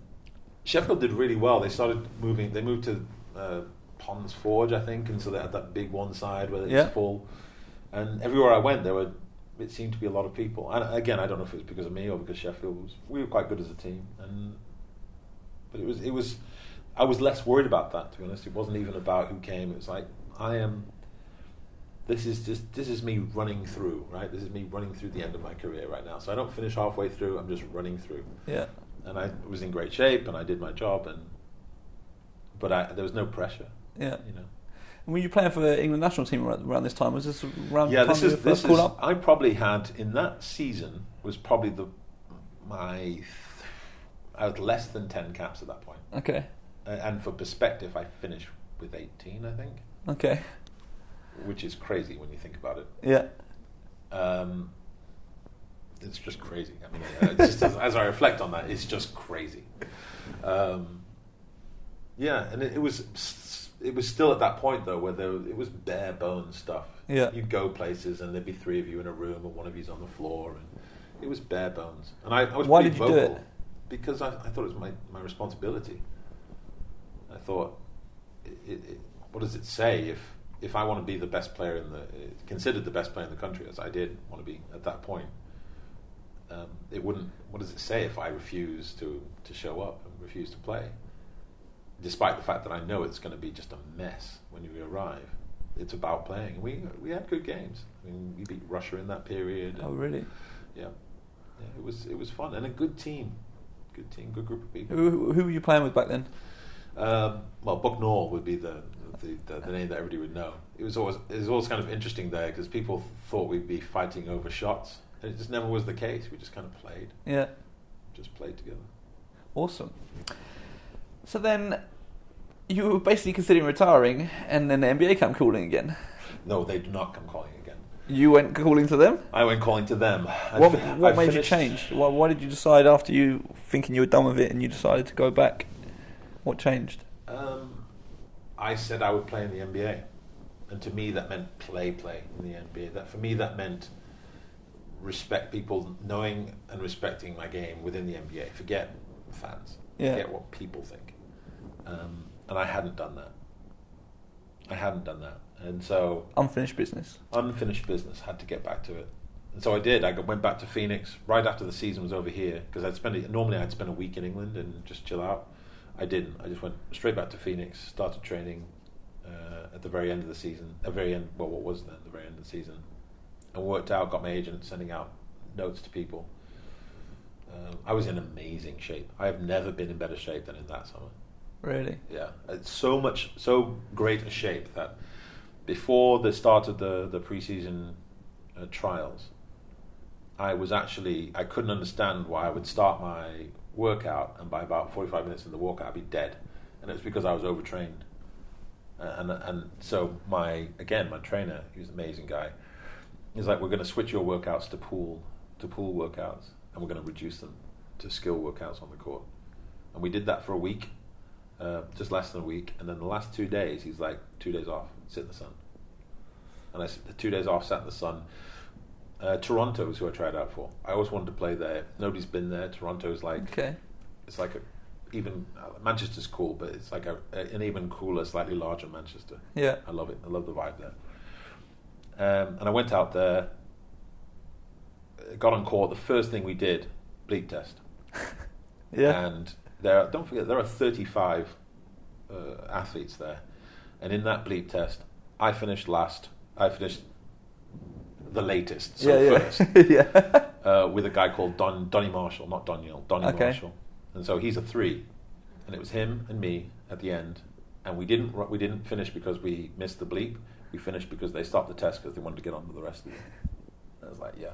Sheffield did really well. They started moving. They moved to uh, Ponds Forge, I think, and so they had that big one side where it's Yeah. full. And everywhere I went, there were. It seemed to be a lot of people. And again, I don't know if it was because of me or because Sheffield was. We were quite good as a team, and but it was. It was. I was less worried about that. To be honest, it wasn't even about who came. It was like I am. This is just this is me running through, right? This is me running through the end of my career right now. So I don't finish halfway through. I'm just running through Yeah. and I was in great shape and I did my job and but I, there was no pressure Yeah. you know And were you playing for the England national team around, around this time? Was this around yeah this is this is. Up? I probably had in that season was probably the my I had less than 10 caps at that point Okay. And for perspective I finished with 18 I think Okay. which is crazy when you think about it Yeah. um, it's just crazy. I mean, just as, as I reflect on that, it's just crazy. Um, yeah, and it, it was it was still at that point though where there, it was bare bones stuff. Yeah. you'd go places and there'd be three of you in a room and one of you's on the floor, and it was bare bones. And I, I was Why pretty did you do it? because I, I thought it was my, my responsibility. I thought, it, it, what does it say if if I want to be the best player in the considered the best player in the country as I did want to be at that point? Um, it wouldn't. What does it say if I refuse to to show up and refuse to play? Despite the fact that I know it's going to be just a mess when you arrive, it's about playing. We we had good games. I mean, we beat Russia in that period. Oh, really? yeah, yeah. It was it was fun and a good team, good team, good group of people. Who, who were you playing with back then? Um, well, Bucknall would be the the, the the name that everybody would know. It was always it was always kind of interesting there because people thought we'd be fighting over shots, and it just never was the case. We just kind of played, Yeah. just played together. Awesome. So then, you were basically considering retiring, and then the NBA came calling again. No, they do not come calling again. You went calling to them. I went calling to them. What, fi- what I made finished- you change? Why, why did you decide after you thinking you were done with it and you decided to go back? What changed? Um, I said I would play in the NBA, and to me that meant play, play in the NBA. That for me that meant respect people, knowing and respecting my game within the NBA. Forget fans. Yeah. Forget what people think. Um, and I hadn't done that. I hadn't done that, and so Unfinished business. unfinished business. Had to get back to it, and so I did. I went back to Phoenix right after the season was over here because I'd spend it, normally I'd spend a week in England and just chill out. I didn't. I just went straight back to Phoenix. Started training uh, at the very end of the season. At the very end, well, what was then the very end of the season, and worked out. Got my agent sending out notes to people. Um, I was in amazing shape. I have never been in better shape than in that summer. Really? Yeah, it's so much, so great a shape that before the start of the the preseason uh, trials, I was actually I couldn't understand why I would start my workout and by about forty five minutes in the workout I'd be dead, and it was because I was overtrained. Uh, and and so my again my trainer, he was an amazing guy. He's like, we're going to switch your workouts to pool to pool workouts, and we're going to reduce them to skill workouts on the court. And we did that for a week, uh, just less than a week. And then the last two days, he's like, two days off, sit in the sun. And I, the two days off, sat in the sun. Uh, Toronto is who I tried out for. I always wanted to play there. Nobody's been there. Toronto is like Okay. it's like a even uh, Manchester's cool, but it's like a, an even cooler, slightly larger Manchester. Yeah. I love it. I love the vibe there. Um, and I went out there, got on court. The first thing we did, bleep test. Yeah. And there, are, don't forget, there are 35 uh, athletes there, and in that bleep test, I finished last. I finished the latest, so yeah. first, Yeah. yeah. uh, with a guy called Don Donny Marshall, not Daniel, Donny Okay. Marshall, and so he's a three, and it was him and me at the end, and we didn't we didn't finish because we missed the bleep. We finished because they stopped the test because they wanted to get on to the rest of it. I was like, yeah.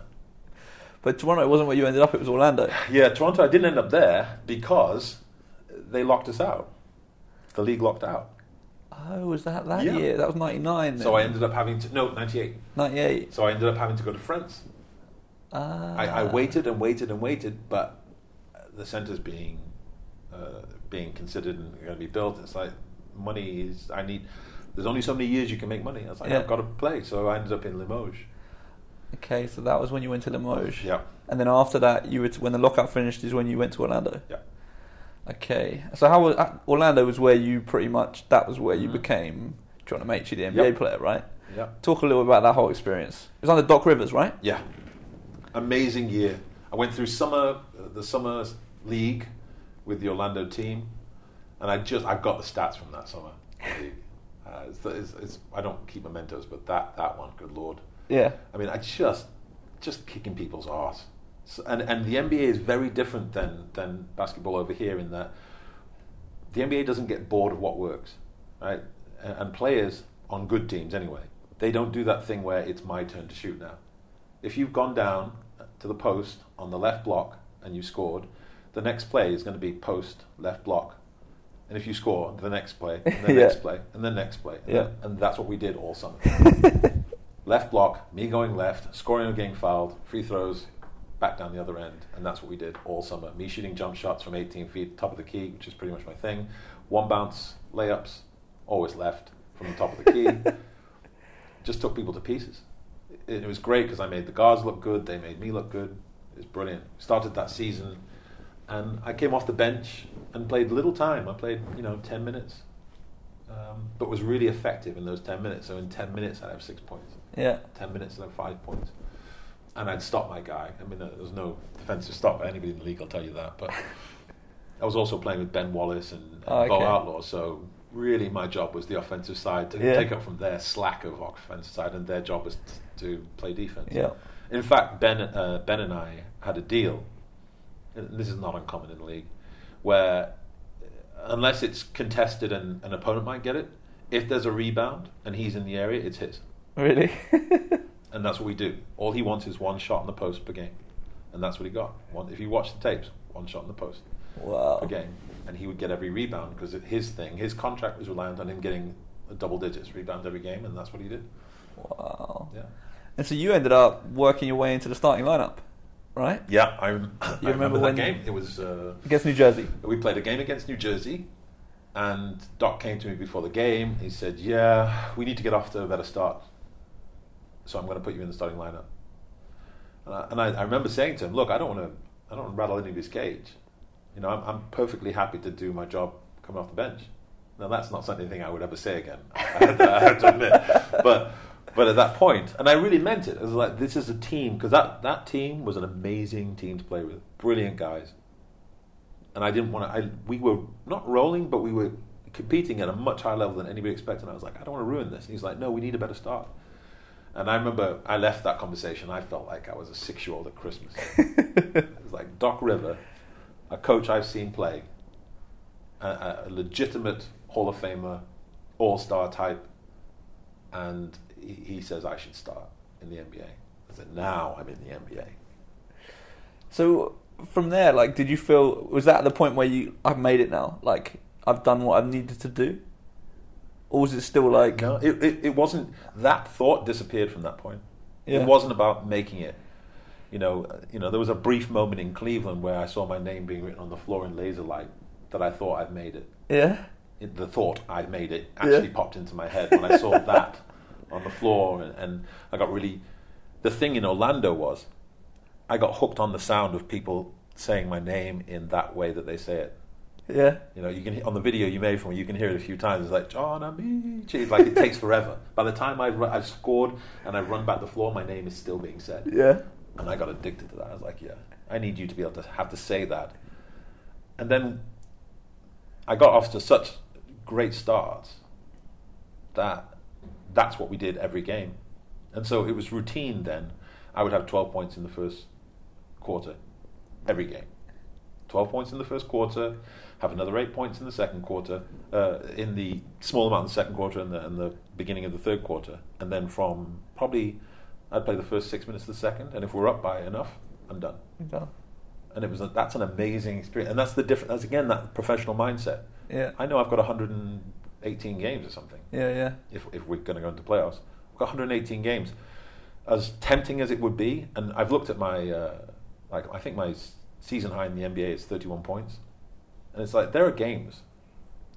But Toronto wasn't where you ended up. It was Orlando. Yeah, Toronto. I didn't end up there because they locked us out. The league locked out. Oh, was that that Yeah. year? That was ninety nine. So I ended up having to no ninety eight. ninety eight. So I ended up having to go to France. Ah. I, I waited and waited and waited, but the centre's being uh, being considered and going to be built. It's like money is. I need. There's only so many years you can make money. I was like, Yeah. I've got to play. So I ended up in Limoges. Okay, so that was when you went to Limoges. Yeah, And then after that, you were t- when the lockout finished is when you went to Orlando. yeah. Okay, so how was uh, Orlando? Was where you pretty much that was where you Mhm. became John Amaechi, the NBA Yep. player, right? Yeah. Talk a little about that whole experience. It was under Doc Rivers, right? Yeah, amazing year. I went through summer, the summer league with the Orlando team, and I just I got the stats from that summer league. Uh, it's, it's, it's, I don't keep mementos, but that that one, good lord. Yeah. I mean, I just just kicking people's arse. So, and and the NBA is very different than than basketball over here in that the NBA doesn't get bored of what works, right? And, and players on good teams anyway, they don't do that thing where it's my turn to shoot now. If you've gone down to the post on the left block and you scored, the next play is going to be post left block. And if you score, the next play, and the Yeah. next play, and the next play. And, Yeah. then- and that's what we did all summer left block, me going left, scoring or getting fouled, free throws, back down the other end, and that's what we did all summer. Me shooting jump shots from 18 feet, top of the key, which is pretty much my thing. One bounce layups, always left from the top of the key. Just took people to pieces. It, it was great because I made the guards look good, they made me look good. It was brilliant. Started that season, and I came off the bench and played little time. I played, you know, 10 minutes. Um, but was really effective in those 10 minutes. So in 10 minutes, I'd have six points. Yeah. 10 minutes and have five points. And I'd stop my guy. I mean, there's no defensive stop anybody in the league, I'll tell you that. But I was also playing with Ben Wallace and, and Oh, Bo. Outlaw. So really, my job was the offensive side to Yeah. take up from their slack of offensive side, and their job was t- to play defense. Yeah. In fact, Ben, uh, ben and I had a deal, and this is not uncommon in the league, where uh, unless it's contested and an opponent might get it, if there's a rebound and he's in the area, it's his. Really? And that's what we do. All he wants is one shot in the post per game. And that's what he got. One, if you watch the tapes, one shot in the post wow. per game. And he would get every rebound because his thing, his contract was reliant on him getting double digits rebounds every game, and that's what he did. Wow. Yeah. And so you ended up working your way into the starting lineup, right? Yeah, I, rem- I remember remember, when- that game. It was uh, Against New Jersey. we played a game against New Jersey, and Doc came to me before the game. He said, "Yeah, we need to get off to a better start, so I'm going to put you in the starting lineup." And I, and I, I remember saying to him, "Look, I don't want to, I don't want to rattle anybody's cage. You know, I'm, I'm perfectly happy to do my job coming off the bench. Now, that's not something I would ever say again. I have to, I have to admit, but." But at that point, and I really meant it. It was like this is a team because that, that team was an amazing team to play with, brilliant guys and I didn't want to. I, we were not rolling, but we were competing at a much higher level than anybody expected. And I was like, I don't want to ruin this. And he's like, No, we need a better start. And I remember I left that conversation. I felt like I was a six-year-old at Christmas. it was like Doc River, a coach I've seen play, a, a legitimate Hall of Famer, All-Star type, and he, he says I should start in the NBA. I said, Now I'm in the NBA. So from there, like, did you feel was that the point where you I've made it now? Like, I've done what I've needed to do, or was it still like No, it, it, it wasn't. That thought disappeared from that point. Yeah. It wasn't about making it. You know, you know, there was a brief moment in Cleveland where I saw my name being written on the floor in laser light that I thought I'd made it. Yeah. It, the thought I'd made it actually Yeah. popped into my head when I saw that on the floor, and, and I got really. The thing in Orlando was, I got hooked on the sound of people saying my name in that way that they say it. Yeah. You know, you can on the video you made for me, you can hear it a few times. It's like John Amaechi. It's like it takes forever. By the time I've, I've scored and I run back the floor, my name is still being said, Yeah. and I got addicted to that. I was like, yeah, I need you to be able to have to say that. And then I got off to such great starts that that's what we did every game, and so it was routine. Then I would have twelve points in the first quarter, every game. 12 points in the first quarter, have another 8 points in the second quarter, uh, in the small amount in the second quarter and the, and the beginning of the third quarter. And then from probably, I'd play the first six minutes of the second, and if we're up by enough, I'm done. Yeah. And it was a, that's an amazing experience. And that's the difference, that's again that professional mindset. Yeah. I know I've got 118 games or something Yeah. Yeah. if, if we're going to go into playoffs. We've got 118 games. As tempting as it would be, and I've looked at my, uh, like I think my season high in the NBA is 31 points, and it's like there are games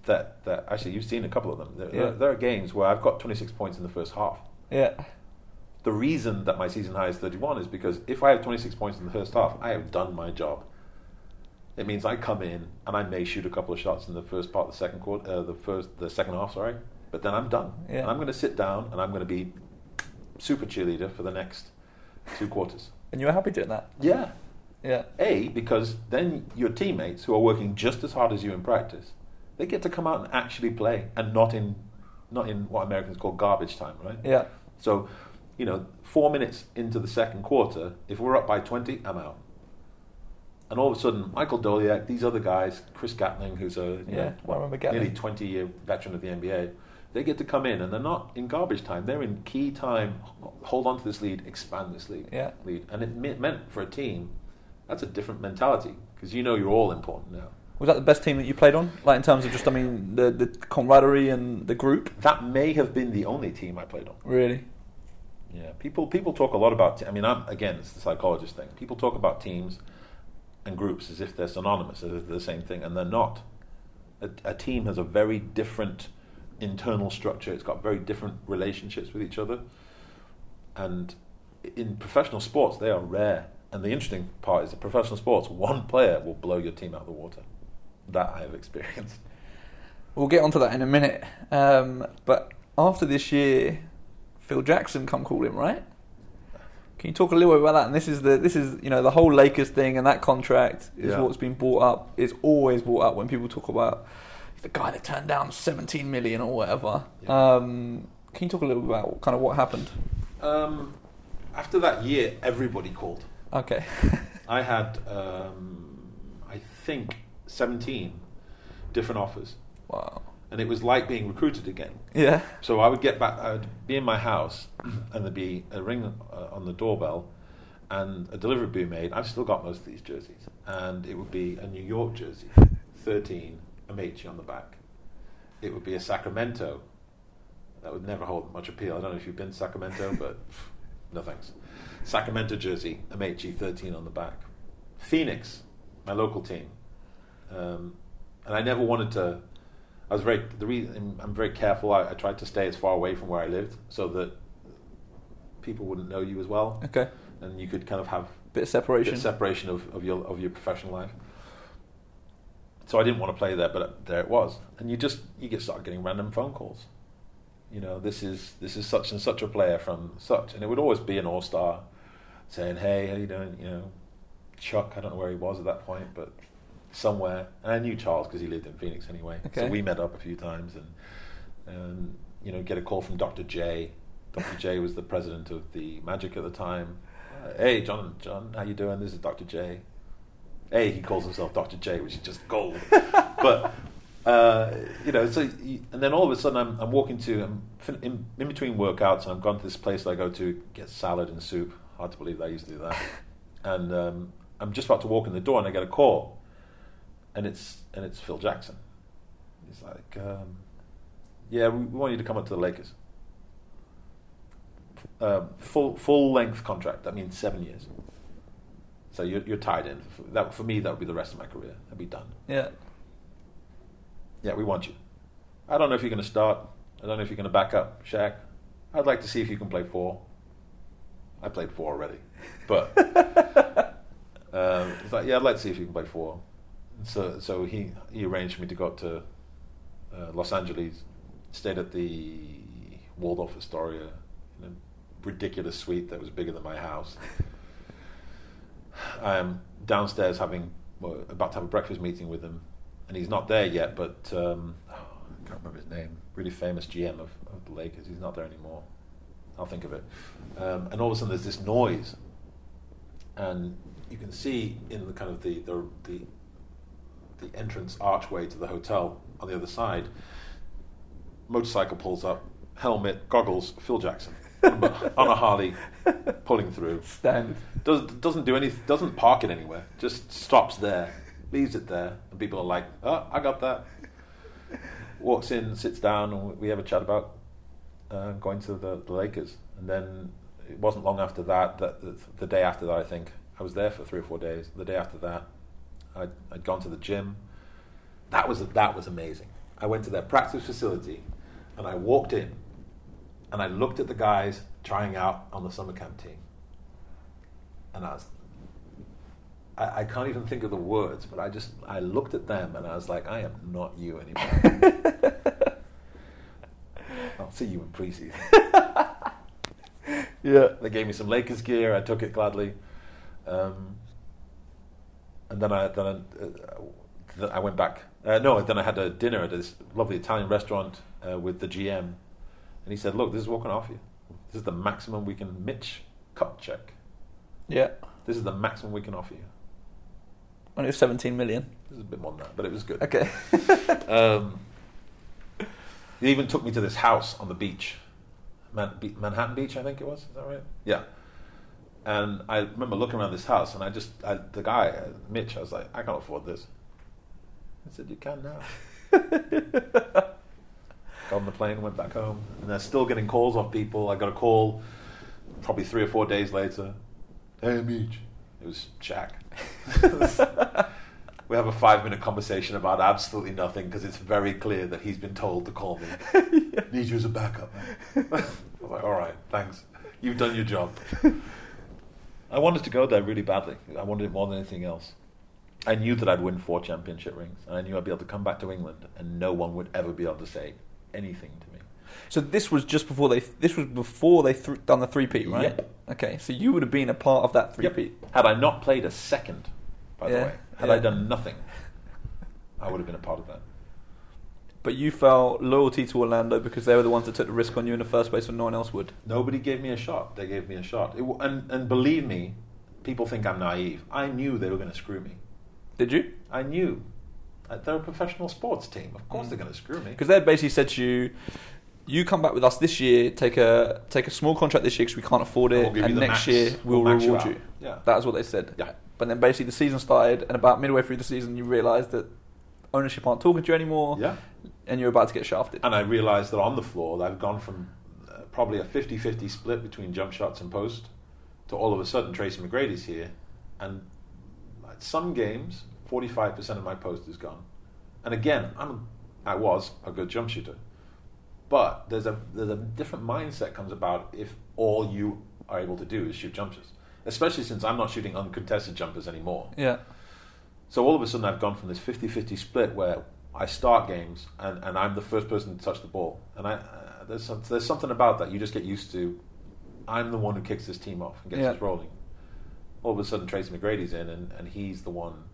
that that actually you've seen a couple of them. There, Yeah. there, there are games where I've got 26 points in the first half. Yeah. The reason that my season high is 31 is because if I have 26 points in the first half, I have done my job. It means I come in and I may shoot a couple of shots in the first part of the second quarter, uh, the first, the second half, sorry, but then I'm done. Yeah. And I'm going to sit down and I'm going to be super cheerleader for the next two quarters. And you were happy doing that. Yeah. Yeah. A because then your teammates who are working just as hard as you in practice, they get to come out and actually play and not in, not in what Americans call garbage time, right? Yeah. So, you know, four minutes into the second quarter, if we're up by 20, I'm out. And all of a sudden, Michael Doleac, these other guys, Chris Gatling, who's a Yeah, know, I remember Gatling. nearly 20 year veteran of the NBA, they get to come in and they're not in garbage time. They're in key time, hold on to this lead, expand this lead. Yeah. lead. And it meant for a team, that's a different mentality because you know you're all important now. Was that the best team that you played on? Like in terms of just, I mean, the the camaraderie and the group. That may have been the only team I played on. Really. Yeah, people people talk a lot about. I mean, I'm again, it's the psychologist thing. People talk about teams and groups as if they're synonymous, as if they're the same thing, and they're not. A, a team has a very different internal structure. It's got very different relationships with each other, and in professional sports, they are rare. And the interesting part is, in professional sports, one player will blow your team out of the water. That I have experienced. We'll get onto that in a minute. Um, but after this year, Phil Jackson come calling, right? Can you talk a little bit about that? And this is the this is you know the whole Lakers thing and that contract is Yeah. what's been brought up. It's always brought up when people talk about the guy that turned down 17 million or whatever. Yeah. Um, can you talk a little bit about kind of what happened? Um, after that year, everybody called. Okay. I had, um, I think, 17 different offers. wow. And it was like being recruited again. Yeah. So I would get back, I would be in my house, and there'd be a ring uh, on the doorbell, and a delivery would be made. I've still got most of these jerseys. And it would be a New York jersey, 13, Amaechi on the back. It would be a Sacramento. That would never hold much appeal. I don't know if you've been to Sacramento, but no thanks. Sacramento jersey, Amaechi, 13 on the back. Phoenix, my local team. Um, and I never wanted to. I was very. The reason I'm very careful. I, I tried to stay as far away from where I lived so that people wouldn't know you as well, Okay. and you could kind of have Bit of a separation. bit of separation of, of your of your professional life. So I didn't want to play there, but there it was, and you just you get start getting random phone calls. You know, this is this is such and such a player from such, and it would always be an all star saying, "Hey, how you doing?" You know, Chuck. I don't know where he was at that point, but somewhere. And I knew Charles because he lived in Phoenix anyway. Okay. So we met up a few times, and um, you know, get a call from Dr. J. Dr. J was the president of the Magic at the time. Uh, hey, John, John, how you doing? This is Dr. J. Hey, he calls himself Dr. J, which is just gold. but uh, you know, so and then all of a sudden, I'm, I'm walking to I'm in, in between workouts, and I've gone to this place that I go to get salad and soup. Hard to believe that I used to do that. and um, I'm just about to walk in the door, and I get a call, and it's and it's Phil Jackson. He's like, um, "Yeah, we, we want you to come up to the Lakers." Um, full full length contract. That means seven years. So you're, you're tied in. For, that, for me, that would be the rest of my career. I'd be done. Yeah. Yeah, we want you. I don't know if you're going to start. I don't know if you're going to back up Shaq. I'd like to see if you can play four. I played four already, but um, it's like, yeah, I'd like to see if you can play four. So, so he he arranged for me to go up to uh, Los Angeles, stayed at the Waldorf Astoria, in a ridiculous suite that was bigger than my house. I am downstairs having well, about to have a breakfast meeting with him, and he's not there yet. But um, oh, I can't remember his name. Really famous GM of, of the Lakers. He's not there anymore. I'll think of it. Um, and all of a sudden, there's this noise, and you can see in the kind of the the, the the entrance archway to the hotel on the other side, motorcycle pulls up, helmet, goggles, Phil Jackson on a Harley, pulling through. Standard. Does, doesn't do any, doesn't park it anywhere. Just stops there, leaves it there, and people are like, "Oh, I got that." Walks in, sits down, and we have a chat about uh, going to the, the Lakers. And then it wasn't long after that, that the, the day after that, I think I was there for three or four days. The day after that, I'd, I'd gone to the gym. That was that was amazing. I went to their practice facility, and I walked in, and I looked at the guys trying out on the summer camp team, and I was. I, I can't even think of the words, but I just I looked at them and I was like, I am not you anymore. I'll see you in preseason. Yeah. They gave me some Lakers gear. I took it gladly. Um, and then I then I, uh, then I went back. Uh, no, then I had a dinner at this lovely Italian restaurant uh, with the GM, and he said, "Look, this is what can offer you. This is the maximum we can. Mitch, Kupchak. Yeah. This is the maximum we can offer you. And it was 17 million. This is a bit more than that, but it was good. Okay. Um, he even took me to this house on the beach, Man- Manhattan Beach, I think it was. Is that right? Yeah. And I remember looking around this house, and I just, I, the guy, uh, Mitch, I was like, I can't afford this. I said, You can now. Got on the plane, went back home, and they're still getting calls off people. I got a call probably three or four days later. Hey, Mitch. It was Shaq. we have a five minute conversation about absolutely nothing because it's very clear that he's been told to call me. Need you as a backup, man. I was like, all right, thanks. You've done your job. I wanted to go there really badly. I wanted it more than anything else. I knew that I'd win four championship rings, and I knew I'd be able to come back to England, and no one would ever be able to say anything to me. So this was just before they. This was before they th- done the three peat, right? Yep. Okay, so you would have been a part of that three Yep. peat. Had I not played a second, by the way, had yeah. I done nothing, I would have been a part of that. But you felt loyalty to Orlando because they were the ones that took the risk on you in the first place when no one else would. Nobody gave me a shot. They gave me a shot. It, and, and believe me, people think I'm naive. I knew they were going to screw me. Did you? I knew. Uh, They're a professional sports team. Of Mm. course they're going to screw me. Because they basically said to you, "You come back with us this year, take a take a small contract this year because we can't afford And it, we'll and next max. year we'll, We'll max you reward you." Yeah. That was what they said. Yeah. But then basically the season started, and about midway through the season, you realised that ownership aren't talking to you anymore, Yeah. and you're about to get shafted. And I realized that on the floor, I've gone from uh, probably a 50 50 split between jump shots and post to all of a sudden Tracy McGrady's here. And at some games, 45% of my post is gone. And again, I'm, I was a good jump shooter. But there's a, there's a different mindset comes about if all you are able to do is shoot jumpers. Especially since I'm not shooting uncontested jumpers anymore. Yeah. So all of a sudden, I've gone from this 50 50 split where I start games and, and I'm the first person to touch the ball. And I, uh, there's, some, there's something about that you just get used to. I'm the one who kicks this team off and gets Yeah. us rolling. All of a sudden, Tracy McGrady's in and, and he's the one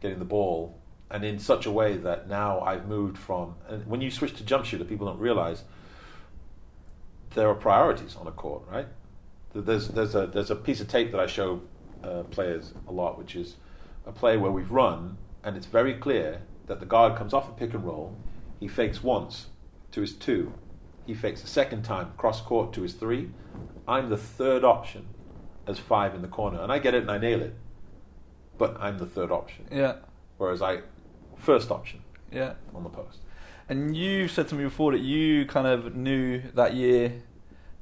getting the ball. And in such a way that now I've moved from. And when you switch to jump shooter, people don't realize there are priorities on a court, right? There's, there's, a, there's a piece of tape that I show uh, players a lot, which is a play where we've run, and it's very clear that the guard comes off a pick and roll, he fakes once to his two, he fakes a second time cross court to his three. I'm the third option as five in the corner, and I get it and I nail it, but I'm the third option, Yeah. whereas I first option Yeah. on the post. And you said to me before that you kind of knew that year,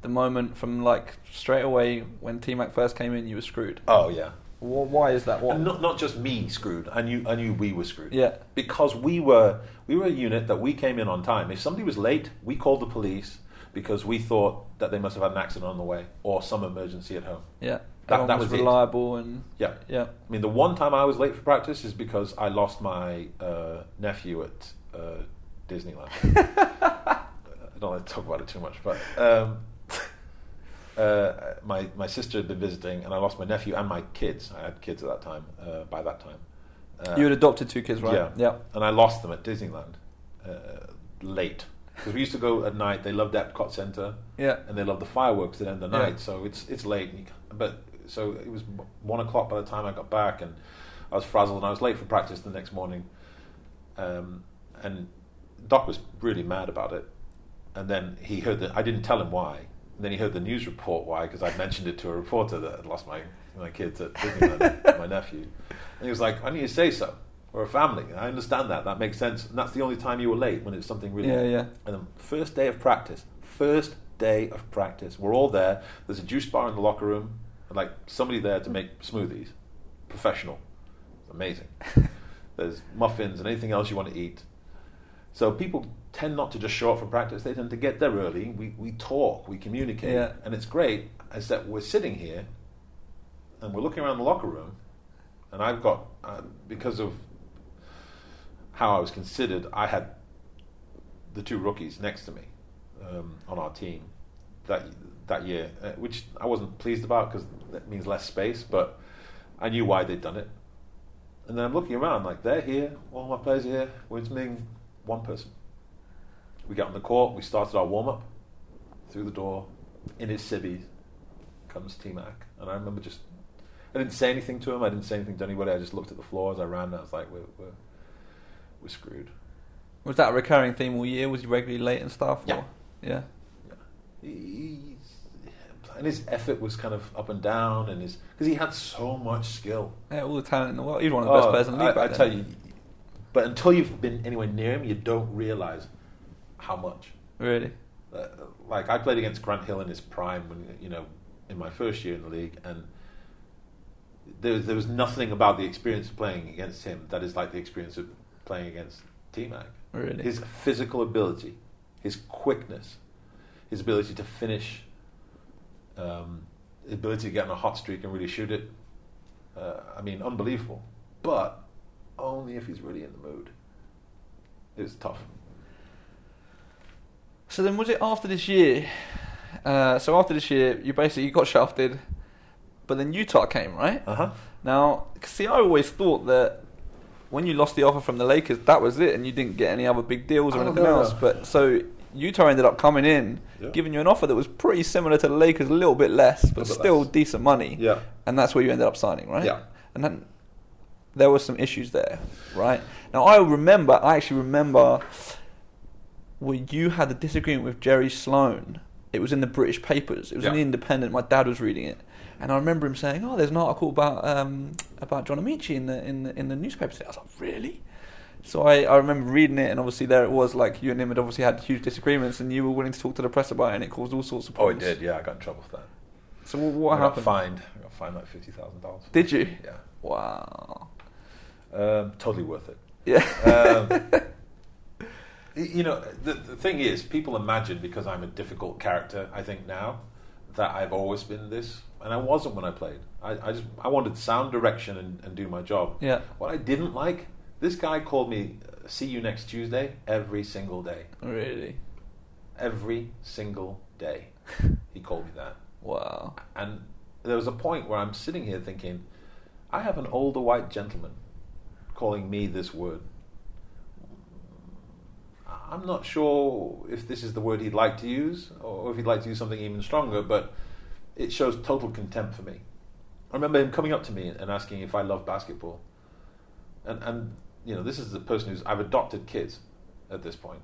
the moment from like straight away when T Mac first came in, you were screwed. Oh yeah, Wh- Why is that? What? And not, not just me screwed. I knew I knew we were screwed. Yeah. Because we were we were a unit that we came in on time. If somebody was late, we called the police because we thought that they must have had an accident on the way or some emergency at home. Yeah. That- Everyone that was, was it. reliable and Yeah. yeah. I mean, the one time I was late for practice is because I lost my uh, nephew at uh, Disneyland. I don't like to talk about it too much, but um, uh, my my sister had been visiting, and I lost my nephew and my kids. I had kids at that time. Uh, by that time, uh, you had adopted two kids, right? yeah, Yeah. and I lost them at Disneyland uh, late because we used to go at night. They loved Epcot Center Yeah. and they loved the fireworks at the end of the Yeah. night. So it's it's late, and you, but so it was one o'clock by the time I got back, and I was frazzled, and I was late for practice the next morning. Um, and Doc was really mad about it, and then he heard that I didn't tell him why. And then he heard the news report why because I'd mentioned it to a reporter that I'd lost my my kids at Disneyland, my nephew, and he was like, "I need to say so." We're a family. And I understand that. That makes sense. And that's the only time you were late when it's something really. Yeah, yeah. And the first day of practice, first day of practice, we're all there. There's a juice bar in the locker room, and like somebody there to make smoothies, professional, amazing. There's muffins and anything else you want to eat. So people tend not to just show up for practice; they tend to get there early. We we talk, we communicate, Yeah. and it's great. is that we're sitting here, and we're looking around the locker room, and I've got uh, because of how I was considered, I had the two rookies next to me um, on our team that that year, uh, which I wasn't pleased about because that means less space, but I knew why they'd done it. And then I'm looking around, like they're here, all my players are here. We're just missing one person. We got on the court, we started our warm up through the door in his civvies. Comes T Mac, and I remember just I didn't say anything to him. I didn't say anything to anybody. I just looked at the floor as I ran. And I was like, we're we're, we're screwed. Was that a recurring theme all year? Was he regularly late and stuff? Yeah. Or? Yeah. He- and his effort was kind of up and down, and his because he had so much skill. Yeah, all the talent in the world. He was one of the best Oh, players in the league I, I tell you, but until you've been anywhere near him, you don't realize how much. Really? Uh, like I played against Grant Hill in his prime when you know in my first year in the league, and there there was nothing about the experience of playing against him that is like the experience of playing against T Mac. Really? His physical ability, his quickness, his ability to finish, um, his ability to get on a hot streak and really shoot it. Uh, I mean, unbelievable. But only if he's really in the mood. It was tough. So then, was it after this year? Uh, so after this year, you basically you got shafted, but then Utah came, right? Uh huh. Now, see, I always thought that when you lost the offer from the Lakers, that was it, and you didn't get any other big deals or anything else. But so Utah ended up coming in, Yeah. giving you an offer that was pretty similar to the Lakers, a little bit less, but bit still less. decent money. Yeah. and that's where you ended up signing, right? Yeah. And then there were some issues there, right? Now I remember, I actually remember where you had a disagreement with Jerry Sloan. It was in the British papers. It was in the Independent. My dad was reading it, and I remember him saying, "Oh, there's an article about um, about John Amaechi in the in the, in the newspaper." today." I was like, "Really?" So I, I remember reading it, and obviously there it was. Like you and him had obviously had huge disagreements, and you were willing to talk to the press about it, and it caused all sorts of problems. Oh, it did. Yeah, I got in trouble for that. So what, what I happened? got fined. I got fined like fifty thousand dollars. Did you? Yeah. Wow. Um, totally worth it. Yeah. Um, you know, the, the thing is, people imagine because I'm a difficult character. I think now that I've always been this, and I wasn't when I played. I, I just I wanted sound direction and, and do my job. Yeah. What I didn't like, this guy called me. Uh, See you next Tuesday every single day. Really? Every single day, he called me that. Wow. And there was a point where I'm sitting here thinking, I have an older white gentleman calling me this word. I'm not sure if this is the word he'd like to use or if he'd like to use something even stronger, but it shows total contempt for me. I remember him coming up to me and asking if I love basketball. And, and you know, this is the person who's, I've adopted kids at this point,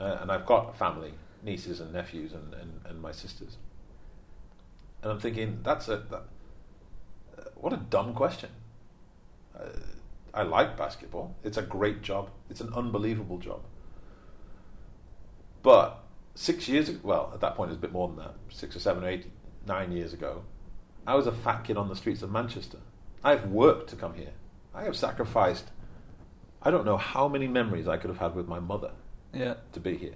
uh, and I've got family, nieces and nephews and, and, and my sisters. And I'm thinking, that's a that, uh, what a dumb question. Uh, I like basketball. It's a great job. It's an unbelievable job. But six years ago, well, at that point it was a bit more than that, six or seven or eight, nine years ago, I was a fat kid on the streets of Manchester. I've worked to come here. I have sacrificed. I don't know how many memories I could have had with my mother Yeah. to be here.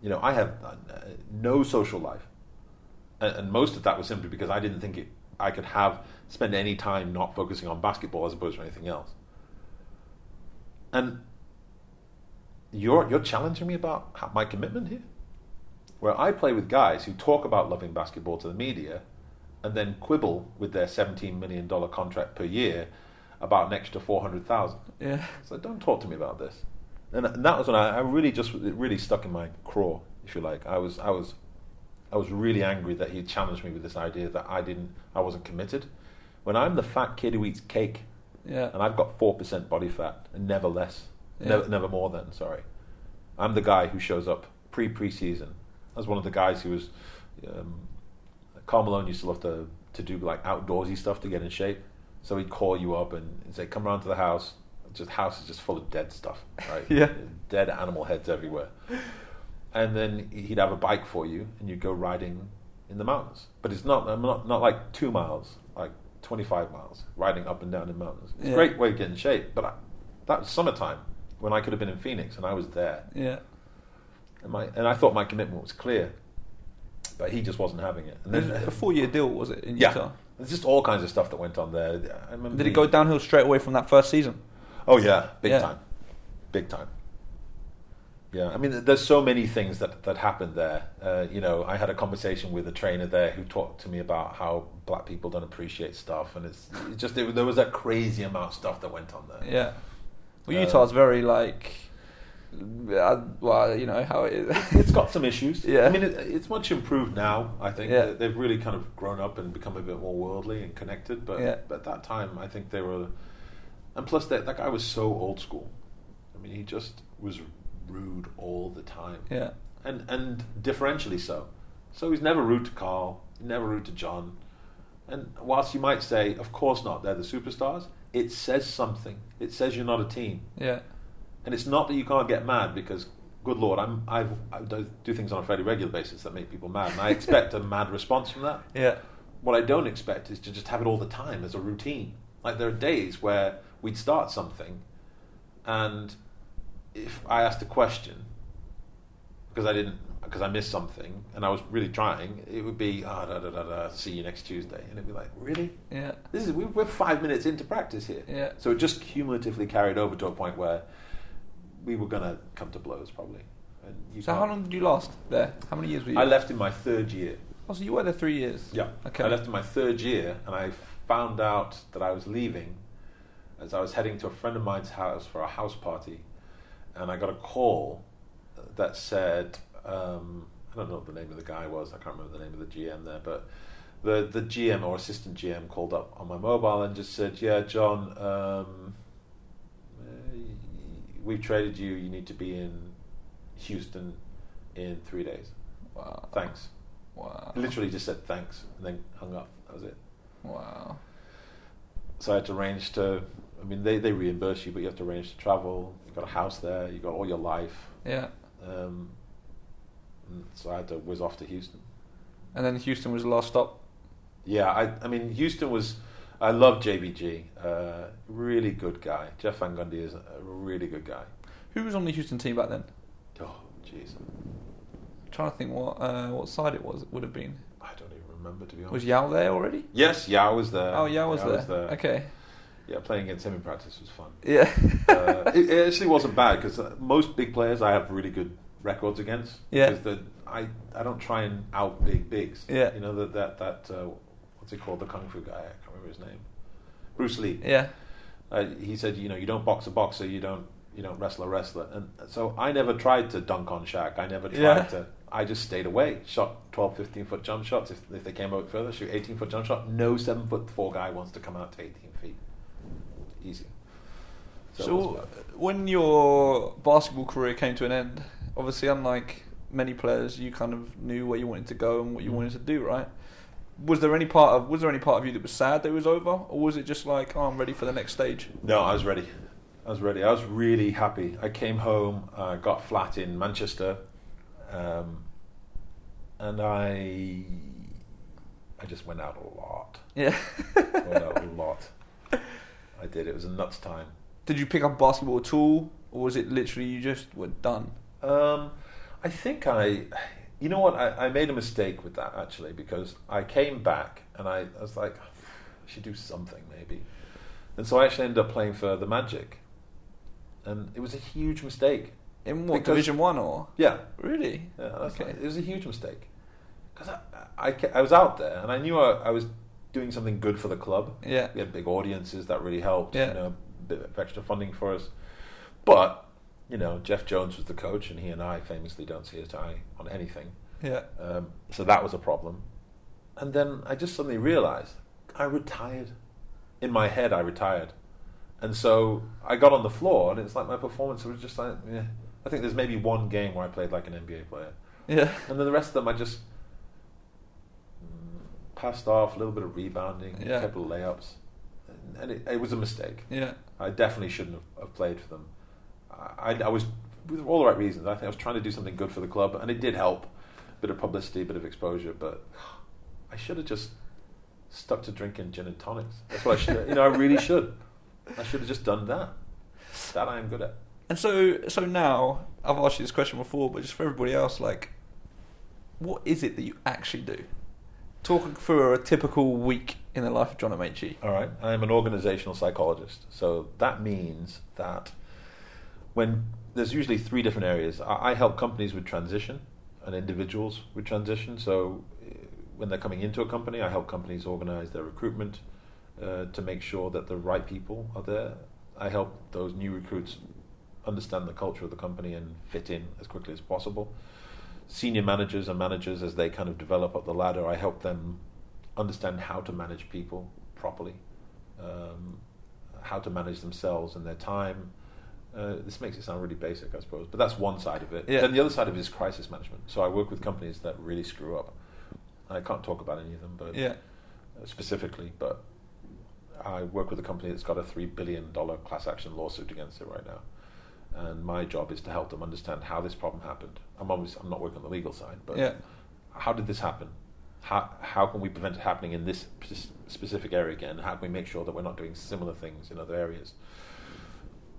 You know, I have uh, no social life, and, and most of that was simply because I didn't think it, I could have spend any time not focusing on basketball as opposed to anything else. And you're you're challenging me about my commitment here, where I play with guys who talk about loving basketball to the media, and then quibble with their seventeen million dollar contract per year about an extra four hundred thousand. Yeah. So don't talk to me about this. And, and that was when I, I really just it really stuck in my craw, if you like. I was I was I was really angry that he challenged me with this idea that I didn't I wasn't committed. When I'm the fat kid who eats cake Yeah. and I've got four percent body fat and never less, Yeah. never never more than sorry. I'm the guy who shows up pre preseason. I was one of the guys who was. Um, Karl Malone used to love to to do like outdoorsy stuff to get in shape. So he'd call you up and he'd say, "Come round to the house." Just house is just full of dead stuff, right? Yeah. dead animal heads everywhere. And then he'd have a bike for you, and you'd go riding in the mountains. But it's not not not like two miles, like twenty five miles, riding up and down in mountains. It's Yeah. a great way to get in shape. But I, that was summertime when I could have been in Phoenix, and I was there. Yeah. And, my, and I thought my commitment was clear, but he just wasn't having it. And It was then, a four year deal, was it, in yeah, Utah? there's just all kinds of stuff that went on there. I remember Did it go downhill straight away from that first season? Oh yeah, big Yeah. time, big time. Yeah, I mean, there's so many things that that happened there. Uh, you know, I had a conversation with a trainer there who talked to me about how black people don't appreciate stuff, and it's it just it, there was a crazy amount of stuff that went on there. Yeah. Well, Um, Utah's very like, uh, well, you know how it is. It's got some issues. Yeah. I mean, it, it's much improved now. I think Yeah. They- they've really kind of grown up and become a bit more worldly and connected. But, Yeah. at that time, I think they were, and plus that that guy was so old school. I mean, he just was rude all the time. yeah. and and differentially so. So he's never rude to Karl, never rude to John. And whilst you might say, of course not, they're the superstars, it says something. It says you're not a team, Yeah. and it's not that you can't get mad because, good lord, I'm I've, I do do things on a fairly regular basis that make people mad, and I expect a mad response from that. Yeah. What I don't expect is to just have it all the time as a routine. Like there are days where we'd start something, and if I asked a question because I didn't because I missed something and I was really trying, it would be ah da da da da. See you next Tuesday, and it'd be like really. Yeah. This is we're five minutes into practice here, Yeah. so it just cumulatively carried over to a point where we were gonna come to blows probably. And you So how long did you last there? How many years were you? I left in my third year. Oh, so you were there three years. Yeah. Okay. I left in my third year, and I found out that I was leaving as I was heading to a friend of mine's house for a house party, and I got a call that said, um, I don't know what the name of the guy was. I can't remember the name of the GM there, but the the GM or assistant GM called up on my mobile and just said, "Yeah, John, um, uh, we've traded you. You need to be in Houston in three days. Wow. Thanks." Wow. Literally just said thanks and then hung up. That was it. Wow. So I had to arrange to. I mean, they, they reimburse you, but you have to arrange to travel. You've got a house there. You've got all your life. Yeah. Um, so I had to whiz off to Houston. And then Houston was the last stop. Yeah, I, I mean, Houston was. I love JVG. Uh, really good guy. Jeff Van Gundy is a really good guy. Who was on the Houston team back then? Oh, jeez. I'm trying to think what uh, what side it was. It would have been. I don't even remember, to be honest. Was Yao there already? yes, Yao was there. oh, Yao was, there. Okay. Yeah, playing against him in practice was fun. Yeah. uh, it, it actually wasn't bad because uh, most big players I have really good records against. Yeah. Because the, I I don't try and out big bigs. Yeah. You know that that that uh, what's it called the kung fu guy? I can't remember his name. Bruce Lee. yeah. Uh, he said, you know, you don't box a boxer, you don't you don't wrestle a wrestler, and so I never tried to dunk on Shaq. I never tried Yeah. to. I just stayed away. Shot 12, 15 foot jump shots. If, if they came out further, shoot 18 foot jump shot. No seven foot four guy wants to come out to 18 feet. Easy. So, So, when your basketball career came to an end, obviously, unlike many players, you kind of knew where you wanted to go and what you Mhm. wanted to do, right? Was there any part of was there any part of you that was sad that it was over, or was it just like, oh, I'm ready for the next stage? No, I was ready. I was ready. I was really happy. I came home, uh, got flat in Manchester, um, and I I just went out a lot. Yeah. went out a lot. I did. It was a nuts time. Did you pick up basketball at all, or was it literally you just were done? Um, I think I, you know what, I, I made a mistake with that actually because I came back and I, I was like, I should do something maybe. And so I actually ended up playing for the Magic. And it was a huge mistake. In what Because- Division One or Yeah. really? Yeah, that's Okay. it was a huge mistake. Because I, I, I was out there and I knew I, I was doing something good for the club. Yeah. We had big audiences that really helped. Yeah. You know, a bit of extra funding for us. But you know, Jeff Jones was the coach, and he and I famously don't see eye to eye on anything. Yeah. Um, so that was a problem. And then I just suddenly realized I retired. In my head, I retired. And so I got on the floor, and it's like my performance was just like, yeah. I think there's maybe one game where I played like an NBA player. Yeah. And then the rest of them, I just passed off, a little bit of rebounding, Yeah. a couple of layups. And- it, it was a mistake. Yeah. I definitely shouldn't have played for them. I, I was, with all the right reasons, I think I was trying to do something good for the club, and it did help. A bit of publicity, a bit of exposure, but I should have just stuck to drinking gin and tonics. That's what I should You know, I really should. I should have just done that. That I am good at. And so, so now I've asked you this question before, but just for everybody else, like, what is it that you actually do? Talk through a typical week in the life of John Amaechi. All right. I'm an organizational psychologist. So that means that when there's usually three different areas, I, I help companies with transition and individuals with transition. So uh, when they're coming into a company, I help companies organize their recruitment uh, to make sure that the right people are there. I help those new recruits understand the culture of the company and fit in as quickly as possible. Senior managers and managers, as they kind of develop up the ladder, I help them understand how to manage people properly, um, how to manage themselves and their time. Uh, this makes it sound really basic, I suppose, but that's one side of it. Yeah. Then the other side of it is crisis management. So I work with companies that really screw up. I can't talk about any of them, but Yeah. uh, specifically, but I work with a company that's got a three billion dollar class action lawsuit against it right now, and my job is to help them understand how this problem happened. I'm obviously I'm not working on the legal side, but Yeah. how did this happen? How how can we prevent it happening in this specific area again? How can we make sure that we're not doing similar things in other areas?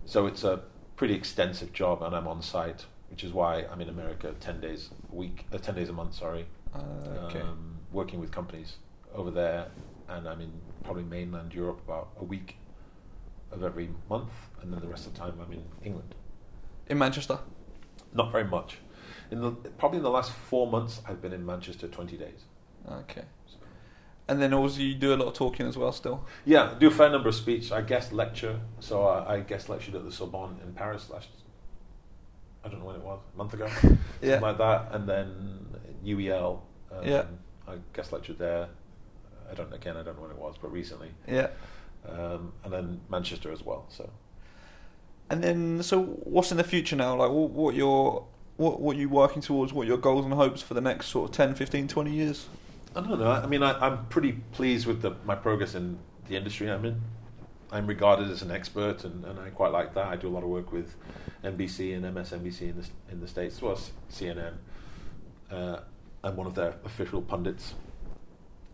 So it's a pretty extensive job, and I'm on site, which is why I'm in America ten days a week, uh, ten days a month. Sorry, Uh, okay. um, working with companies over there, and I'm in probably mainland Europe about a week of every month, and then the rest of the time I'm in England. in Manchester. Not very much. In the probably in the last four months, I've been in Manchester twenty days. Okay. And then also you do a lot of talking as well. Still. Yeah, do a fair number of speeches. I guest lecture, so I, I guest lectured at the Sorbonne in Paris last. I don't know when it was, a month ago, something Yeah. like that, and then UEL. Um, Yeah. I guest lectured there. I don't again. I don't know when it was, but recently. Yeah. um, and then Manchester as well. So And then, so what's in the future now? Like, what, what your what what are you working towards? What are your goals and hopes for the next sort of 10, 15, 20 years? I don't know. I mean, I, I'm pretty pleased with the, my progress in the industry I'm in. I'm regarded as an expert, and, and I quite like that. I do a lot of work with NBC and MSNBC in the in the states, as well as CNN. Uh, I'm one of their official pundits,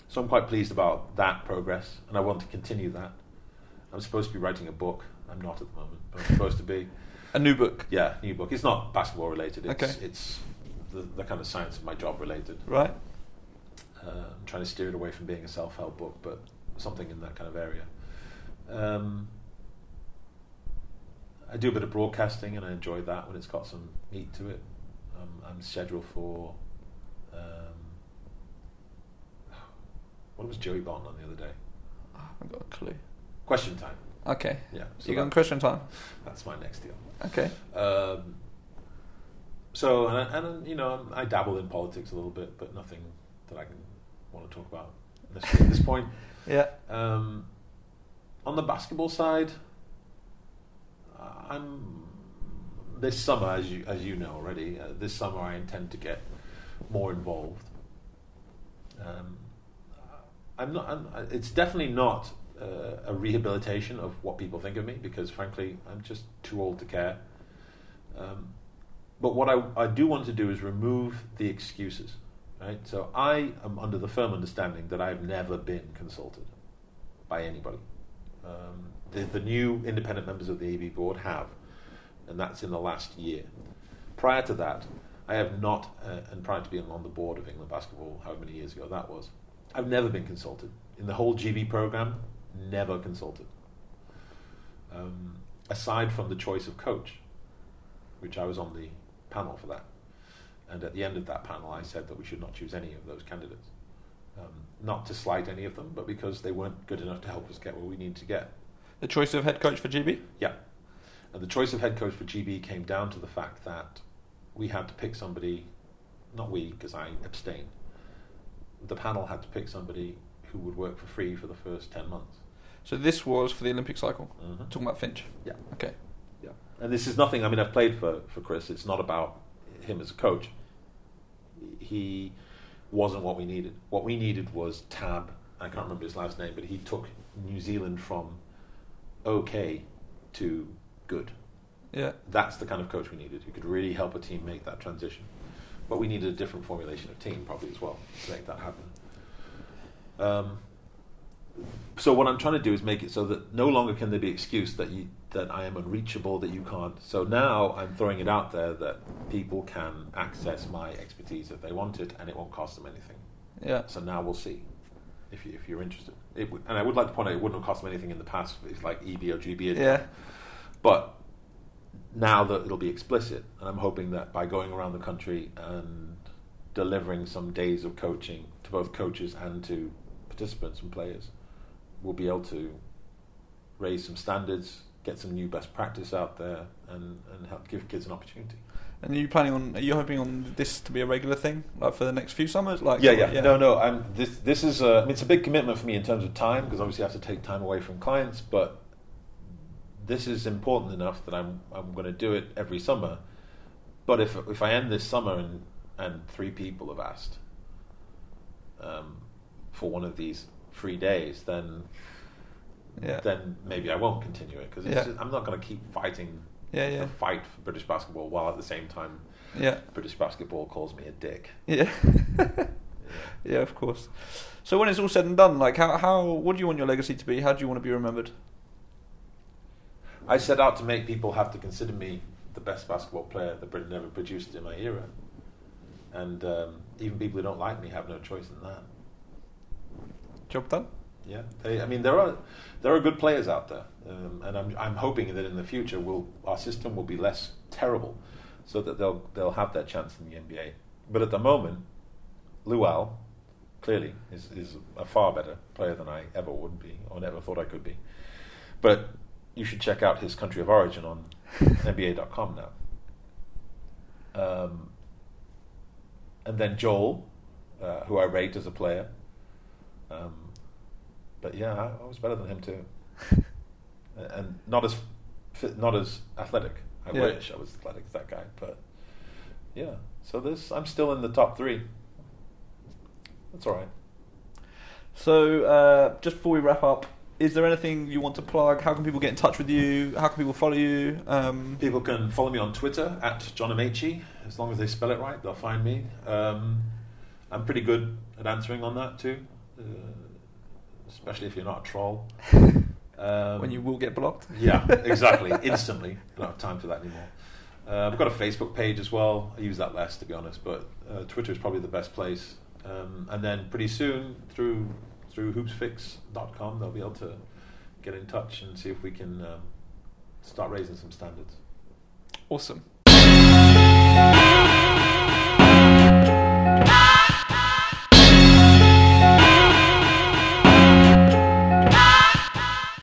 so I'm quite pleased about that progress, and I want to continue that. I'm supposed to be writing a book. I'm not at the moment, but I'm supposed to be. A new book, Yeah, new book. It's not basketball related. It's Okay. it's the, the kind of science of my job related. right? Uh, I'm trying to steer it away from being a self-help book, but something in that kind of area. Um, I do a bit of broadcasting, and I enjoy that when it's got some meat to it. Um, I'm scheduled for. Um, what was Joey Bond on the other day? I haven't got a clue. Question time. Okay. Yeah, so you got question time. That's my next deal. Okay. Um, so, and, I- and you know, I dabble in politics a little bit, but nothing that I can want to talk about this, at this point. Yeah. Um, on the basketball side, I'm this summer, as you as you know already. Uh, this summer, I intend to get more involved. Um, I'm not. I'm, it's definitely not uh, a rehabilitation of what people think of me because, frankly, I'm just too old to care. Um, but what I, I do want to do is remove the excuses. Right? So I am under the firm understanding that I've never been consulted by anybody. Um, the, the new independent members of the EB board have, and that's in the last year. Prior to that, I have not, uh, and prior to being on the board of England Basketball, however many years ago that was, I've never been consulted. In the whole GB program, never consulted. Um, aside from the choice of coach, which I was on the panel for that. And at the end of that panel, I said that we should not choose any of those candidates. Um, not to slight any of them, but because they weren't good enough to help us get where we need to get. The choice of head coach for GB? Yeah. And the choice of head coach for GB came down to the fact that we had to pick somebody, not we, because I abstained. The panel had to pick somebody who would work for free for the first 10 months. So this was for the Olympic cycle? Mm-hmm. Talking about Finch? Yeah. Okay. Yeah. And this is nothing, I mean, I've played for, for Chris. It's not about him as a coach. He wasn't what we needed. What we needed was Tab. I can't remember his last name, but he took New Zealand from okay to good. Yeah. That's the kind of coach we needed who could really help a team make that transition. But we needed a different formulation of team, probably as well, to make that happen. Um, so what I'm trying to do is make it so that no longer can there be excuse that you that I am unreachable, that you can't. So now I'm throwing it out there that people can access my expertise if they want it, and it won't cost them anything. Yeah. So now we'll see if you, if you're interested. And I would like to point out it wouldn't have cost them anything in the past. It's like EB or GB. Yeah. But now that it'll be explicit, and I'm hoping that by going around the country and delivering some days of coaching to both coaches and to participants and players, we'll be able to raise some standards, get some new best practice out there, and, and help give kids an opportunity. And are you planning on? Are you hoping on this to be a regular thing, like for the next few summers? Like yeah, yeah, No, no. I'm, this this is a, I mean, it's a big commitment for me in terms of time because obviously I have to take time away from clients. But this is important enough that I'm I'm going to do it every summer. But if if I end this summer and and three people have asked um, for one of these free days, then Yeah. then maybe I won't continue it because Yeah. I'm not going to keep fighting Yeah, yeah. the fight for British basketball while at the same time Yeah. British basketball calls me a dick. Yeah. yeah, of course. So when it's all said and done, like how how what do you want your legacy to be? How do you want to be remembered? I set out to make people have to consider me the best basketball player that Britain ever produced in my era. And um, even people who don't like me have no choice in that. Job done. Yeah, they, I mean there are there are good players out there, um, and I'm I'm hoping that in the future will our system will be less terrible, so that they'll they'll have that chance in the NBA. But at the moment, Luol clearly is is a far better player than I ever would be or never thought I could be. But you should check out his country of origin on NBA.com now. Um, and then Joel, uh, who I rate as a player. Um, but yeah, I, I was better than him too, and, not as not as athletic. I Yeah. wish I was athletic as that guy, but yeah. So this, I'm still in the top three. That's all right. So uh, just before we wrap up, is there anything you want to plug? How can people get in touch with you? How can people follow you? Um, People can follow me on Twitter at John Amaechi. As long as they spell it right, they'll find me. Um, I'm pretty good at answering on that too, especially if you're not a troll. Um, when you will get blocked. Yeah, exactly. Instantly. Don't have time for that anymore. Uh, I've got a Facebook page as well. I use that less, to be honest, but uh, Twitter is probably the best place. Um, and then pretty soon, through through hoopsfix.com, they'll be able to get in touch and see if we can um, start raising some standards. Awesome.